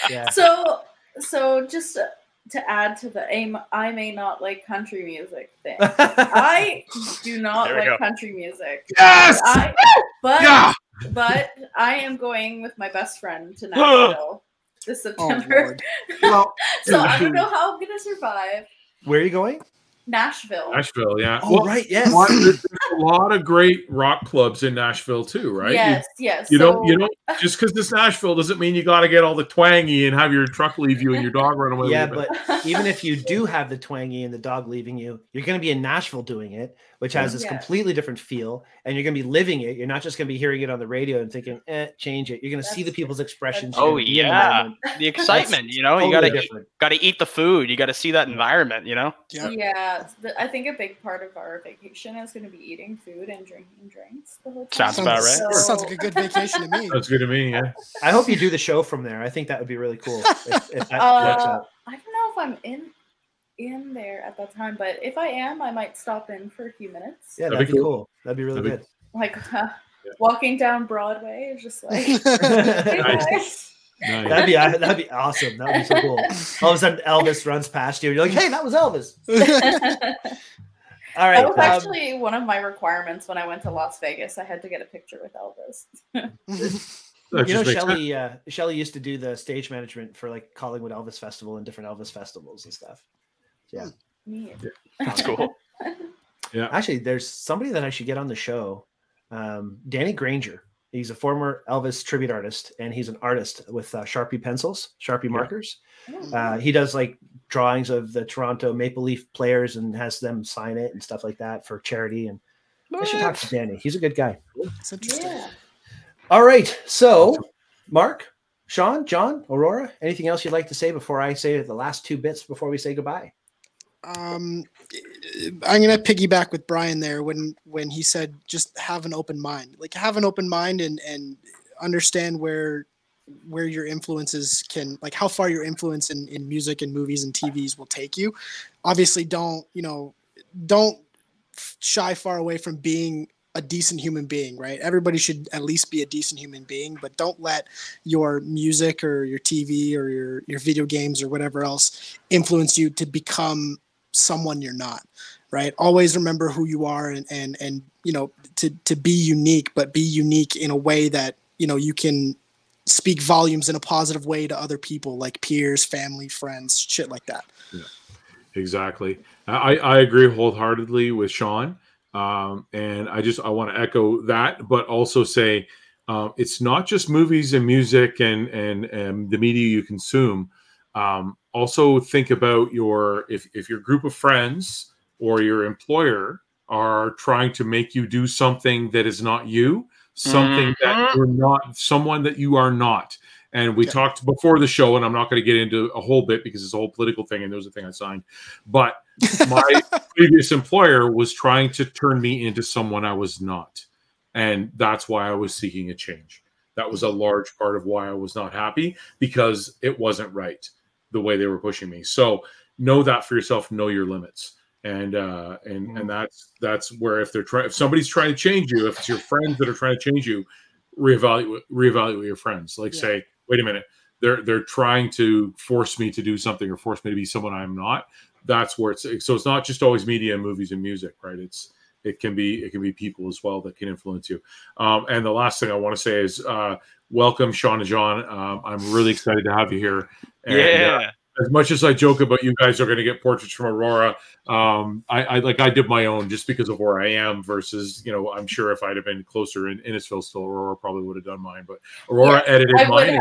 Speaker 1: Yeah.
Speaker 4: So, so just uh, to add to the aim, I may not like country music thing. I do not like
Speaker 2: go.
Speaker 4: country music.
Speaker 3: Yes.
Speaker 4: I, but
Speaker 3: Yeah.
Speaker 4: But I am going with my best friend to Nashville this
Speaker 5: Oh,
Speaker 4: September.
Speaker 5: Lord.
Speaker 3: Well,
Speaker 4: so I don't know how I'm gonna survive
Speaker 1: Where are you going?
Speaker 4: Nashville.
Speaker 3: Nashville, yeah.
Speaker 1: Oh,
Speaker 3: Well,
Speaker 1: right. Yes.
Speaker 3: lot- there's a lot of great rock clubs in Nashville too, right? You-
Speaker 4: Yes, yes.
Speaker 3: You,
Speaker 4: so,
Speaker 3: don't. You don't. Just because it's Nashville doesn't mean you got to get all the twangy and have your truck leave you and your dog run away.
Speaker 1: Yeah, but even if you do have the twangy and the dog leaving you, you're going to be in Nashville doing it, which has this
Speaker 4: Yeah.
Speaker 1: completely different feel, and you're going to be living it. You're not just going to be hearing it on the radio and thinking, "Eh, change it." You're going to see the people's expressions.
Speaker 2: Oh
Speaker 1: gonna be in the
Speaker 2: yeah, the excitement. You know, you
Speaker 1: Totally
Speaker 2: gotta gotta eat the food. You gotta see that environment. You know.
Speaker 5: Yeah.
Speaker 4: Yeah, th- I think a big part of our vacation is going to be eating food and drinking drinks the whole time.
Speaker 2: Sounds about right.
Speaker 4: So-
Speaker 5: Sounds like a good vacation to me.
Speaker 3: That's good to me. Yeah.
Speaker 1: I hope you do the show from there. I think that would be really cool. If, if that
Speaker 4: Uh,
Speaker 1: works out.
Speaker 4: I don't know if I'm in in there at that time, but if I am, I might stop in for a few minutes.
Speaker 1: Yeah,
Speaker 3: that'd
Speaker 1: that'd
Speaker 3: be
Speaker 1: be cool. That'd be really
Speaker 3: That'd
Speaker 1: good.
Speaker 4: Like uh, walking down Broadway is just like, hey
Speaker 3: Nice. Nice.
Speaker 1: That'd be that'd be awesome. That'd be so cool. All of a sudden, Elvis runs past you. and You're like, "Hey, that was Elvis." All right.
Speaker 4: that was
Speaker 1: um,
Speaker 4: actually one of my requirements when I went to Las Vegas. I had to get a picture with Elvis.
Speaker 1: You know,
Speaker 3: just makes.
Speaker 1: Shelly. Uh, Shelly used to do the stage management for like Collingwood Elvis Festival and different Elvis festivals and stuff. Yeah.
Speaker 4: Me.
Speaker 2: That's cool. Yeah.
Speaker 1: Actually, there's somebody that I should get on the show. Um, Danny Granger. He's a former Elvis tribute artist, and he's an artist with uh, Sharpie pencils, Sharpie markers. Uh, he does like drawings of the Toronto Maple Leaf players and has them sign it and stuff like that for charity. And I should talk to Danny. He's a good guy.
Speaker 5: It's interesting.
Speaker 4: yeah.
Speaker 1: All right. So, Mark, Shawn, John, Aurora, anything else you'd like to say before I say the last two bits before we say goodbye?
Speaker 5: Um, I'm gonna piggyback with Brian there when when he said just have an open mind. Like have an open mind and and understand where where your influences can like how far your influence in, in music and movies and TVs will take you. Obviously, don't you know don't shy far away from being a decent human being, right? Everybody should at least be a decent human being, but don't let your music or your TV or your your video games or whatever else influence you to become someone you're not right always remember who you are and and and you know to to be unique but be unique in a way that you know you can speak volumes in a positive way to other people like peers family friends shit like that Yeah.
Speaker 3: Exactly. I, I agree wholeheartedly with Shawn. Um, and I just I want to echo that, but also say um, it's not just movies and music and, and and the media you consume. Um, also think about your if if your group of friends or your employer are trying to make you do something that is not you, something that
Speaker 2: Mhm.
Speaker 3: you're not, someone that you are not. And we talked before the show, and I'm not going to get into a whole bit because it's a whole political thing, and there was a thing I signed. But my previous employer was trying to turn me into someone I was not. And that's why I was seeking a change. That was a large part of why I was not happy because it wasn't right the way they were pushing me. So know that for yourself, know your limits. And uh and and that's that's where if they're trying if somebody's trying to change you, if it's your friends that are trying to change you, reevaluate reevaluate your friends. Like
Speaker 5: Yeah.
Speaker 3: say, wait a minute, they're they're trying to force me to do something or force me to be someone I'm not. That's where it's so it's not just always media, and movies, and music, right? It's it can be it can be people as well that can influence you. Um, and the last thing I want to say is uh, welcome, Shawn and John. Um, I'm really excited to have you here. And, uh,
Speaker 2: yeah.
Speaker 3: as much as I joke about you guys are going to get portraits from Aurora, um, I, I like I did my own just because of where I am. Versus, you know, I'm sure if I'd have been closer in Innisfil, still Aurora probably would have done mine. But Aurora edited mine,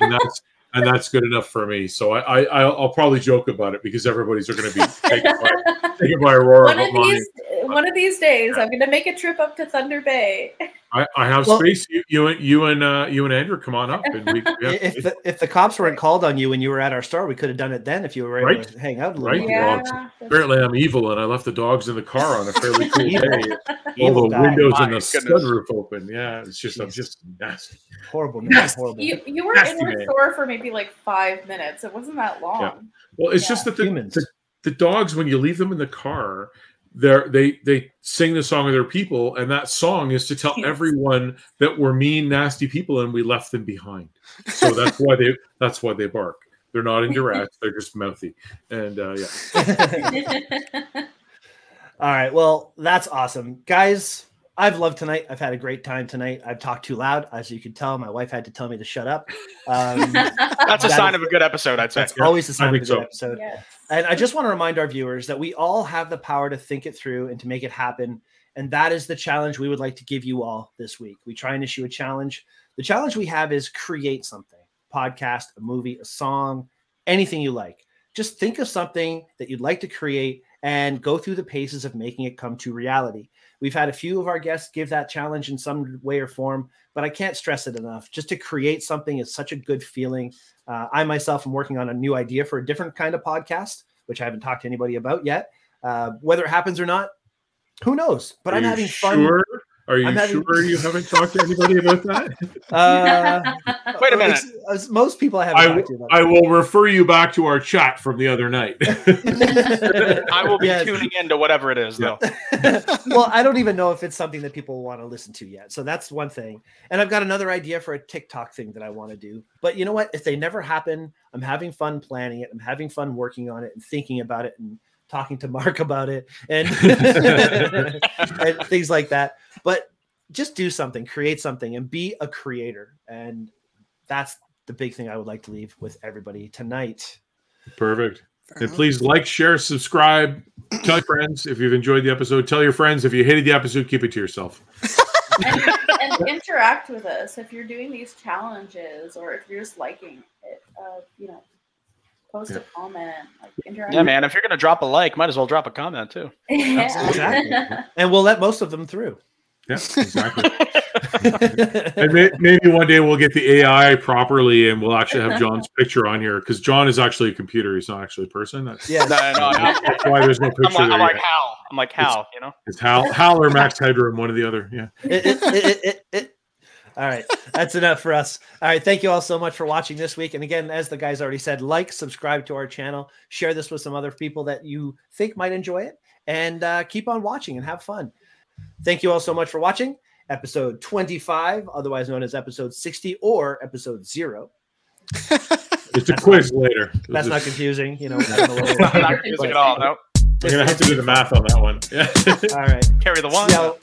Speaker 3: and, that's and that's good enough for me. So I, I I'll, I'll probably joke about it because everybody's are going to be taken by, taken by Aurora.
Speaker 4: one of these, one of these days, I'm gonna make a trip up to Thunder Bay.
Speaker 3: I, I have
Speaker 1: Well-
Speaker 3: space. You, you and you and uh, you and Andrew come on up, and we, we
Speaker 1: if
Speaker 3: space.
Speaker 1: the, if the cops weren't called on you when you were at our store, we could have done it then if you were able
Speaker 3: Right.
Speaker 1: to hang out a little
Speaker 3: Right.
Speaker 4: Yeah,
Speaker 3: Well, apparently I'm evil, and I left the dogs in the car on a fairly cool
Speaker 1: Evil.
Speaker 3: day. All the
Speaker 1: guy.
Speaker 3: windows
Speaker 2: My
Speaker 3: and the
Speaker 2: goodness.
Speaker 3: sunroof open. Yeah, it's just I'm just nasty.
Speaker 1: Horrible, man.
Speaker 3: Nasty.
Speaker 1: Horrible.
Speaker 4: you you were
Speaker 3: Nasty
Speaker 4: in our
Speaker 3: man.
Speaker 4: store for maybe like five minutes. It wasn't that long.
Speaker 3: Well, it's
Speaker 4: Yeah.
Speaker 3: just that the,
Speaker 1: Humans.
Speaker 3: the the dogs when you leave them in the car, they they they sing the song of their people, and that song is to tell
Speaker 4: Yes.
Speaker 3: everyone that we're mean, nasty people, and we left them behind. So that's why they that's why they bark. They're not in indirect; they're just mouthy. And uh, yeah,
Speaker 1: All right. Well, that's awesome. Guys, I've loved tonight. I've had a great time tonight. I've talked too loud. As you can tell, my wife had to tell me to shut up. Um,
Speaker 2: That's a
Speaker 1: That
Speaker 2: sign
Speaker 1: is-
Speaker 2: of a good episode, I'd say.
Speaker 1: that's
Speaker 3: Yeah,
Speaker 1: always the sign of a good
Speaker 3: so.
Speaker 1: episode.
Speaker 4: Yes.
Speaker 1: And I just want to remind our viewers that we all have the power to think it through and to make it happen. And that is the challenge we would like to give you all this week. We try and issue a challenge. The challenge we have is create something podcast, a movie, a song, anything you like. Just think of something that you'd like to create and go through the paces of making it come to reality. We've had a few of our guests give that challenge in some way or form, but I can't stress it enough. Just to create something is such a good feeling. Uh, I myself am working on a new idea for a different kind of podcast, which I haven't talked to anybody about yet. Uh, whether it happens or not, who knows? But
Speaker 3: Are
Speaker 1: I'm having fun.
Speaker 3: Sure? Are you
Speaker 1: I'm having-
Speaker 3: sure you haven't talked to anybody about that?
Speaker 1: Uh,
Speaker 2: Wait a minute.
Speaker 1: it's- as most people I haven't
Speaker 3: I,
Speaker 1: talked to about.
Speaker 3: I will refer you back to our chat from the other night.
Speaker 2: I will be
Speaker 1: Yes.
Speaker 2: tuning into whatever it is, though.
Speaker 1: well, I don't even know if it's something that people want to listen to yet. So that's one thing. And I've got another idea for a TikTok thing that I want to do. But you know what? If they never happen, I'm having fun planning it. I'm having fun working on it and thinking about it and talking to Mark about it and, and things like that. But just do something, create something, and be a creator. And that's the big thing I would like to leave with everybody tonight.
Speaker 3: Perfect. And please like, share, subscribe, tell your friends if you've enjoyed the episode. Tell your friends if you hated the episode, keep it to yourself.
Speaker 4: and, and interact with us if you're doing these challenges or if you're just liking it. Uh, you know, post
Speaker 3: Yeah.
Speaker 4: a comment, like interact.
Speaker 2: Yeah, man. If you're gonna drop a like, might as well drop a comment too.
Speaker 4: Yeah.
Speaker 1: Exactly. And we'll let most of them through.
Speaker 3: Yeah, exactly. and may, maybe one day we'll get the AI properly and we'll actually have John's picture on here because John is actually a computer. He's not actually a person. That's,
Speaker 1: yeah.
Speaker 2: No, no, I'm,
Speaker 3: that's why there's no
Speaker 2: I'm
Speaker 3: picture
Speaker 2: like,
Speaker 3: there
Speaker 2: I'm like
Speaker 3: yet.
Speaker 2: Hal. I'm like Hal. You know.
Speaker 3: It's Hal, Hal or Max Headroom, one or the other. Yeah.
Speaker 1: it, it, it, it, it. All right, that's enough for us. All right, thank you all so much for watching this week. And again, as the guys already said, like, subscribe to our channel, share this with some other people that you think might enjoy it, and uh, keep on watching and have fun. Thank you all so much for watching episode 25, otherwise known as episode 60 or episode zero.
Speaker 3: It's a quiz later.
Speaker 1: That's not confusing, you know. I don't know what it is.
Speaker 2: Not confusing at all. No.
Speaker 3: We're going to have to do the math on that one. Yeah.
Speaker 1: All right.
Speaker 2: Carry the one.
Speaker 1: See y'all-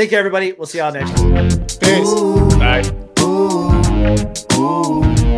Speaker 1: Take care, everybody. We'll see y'all next time.
Speaker 5: Peace.
Speaker 6: Ooh, Bye. Ooh, ooh,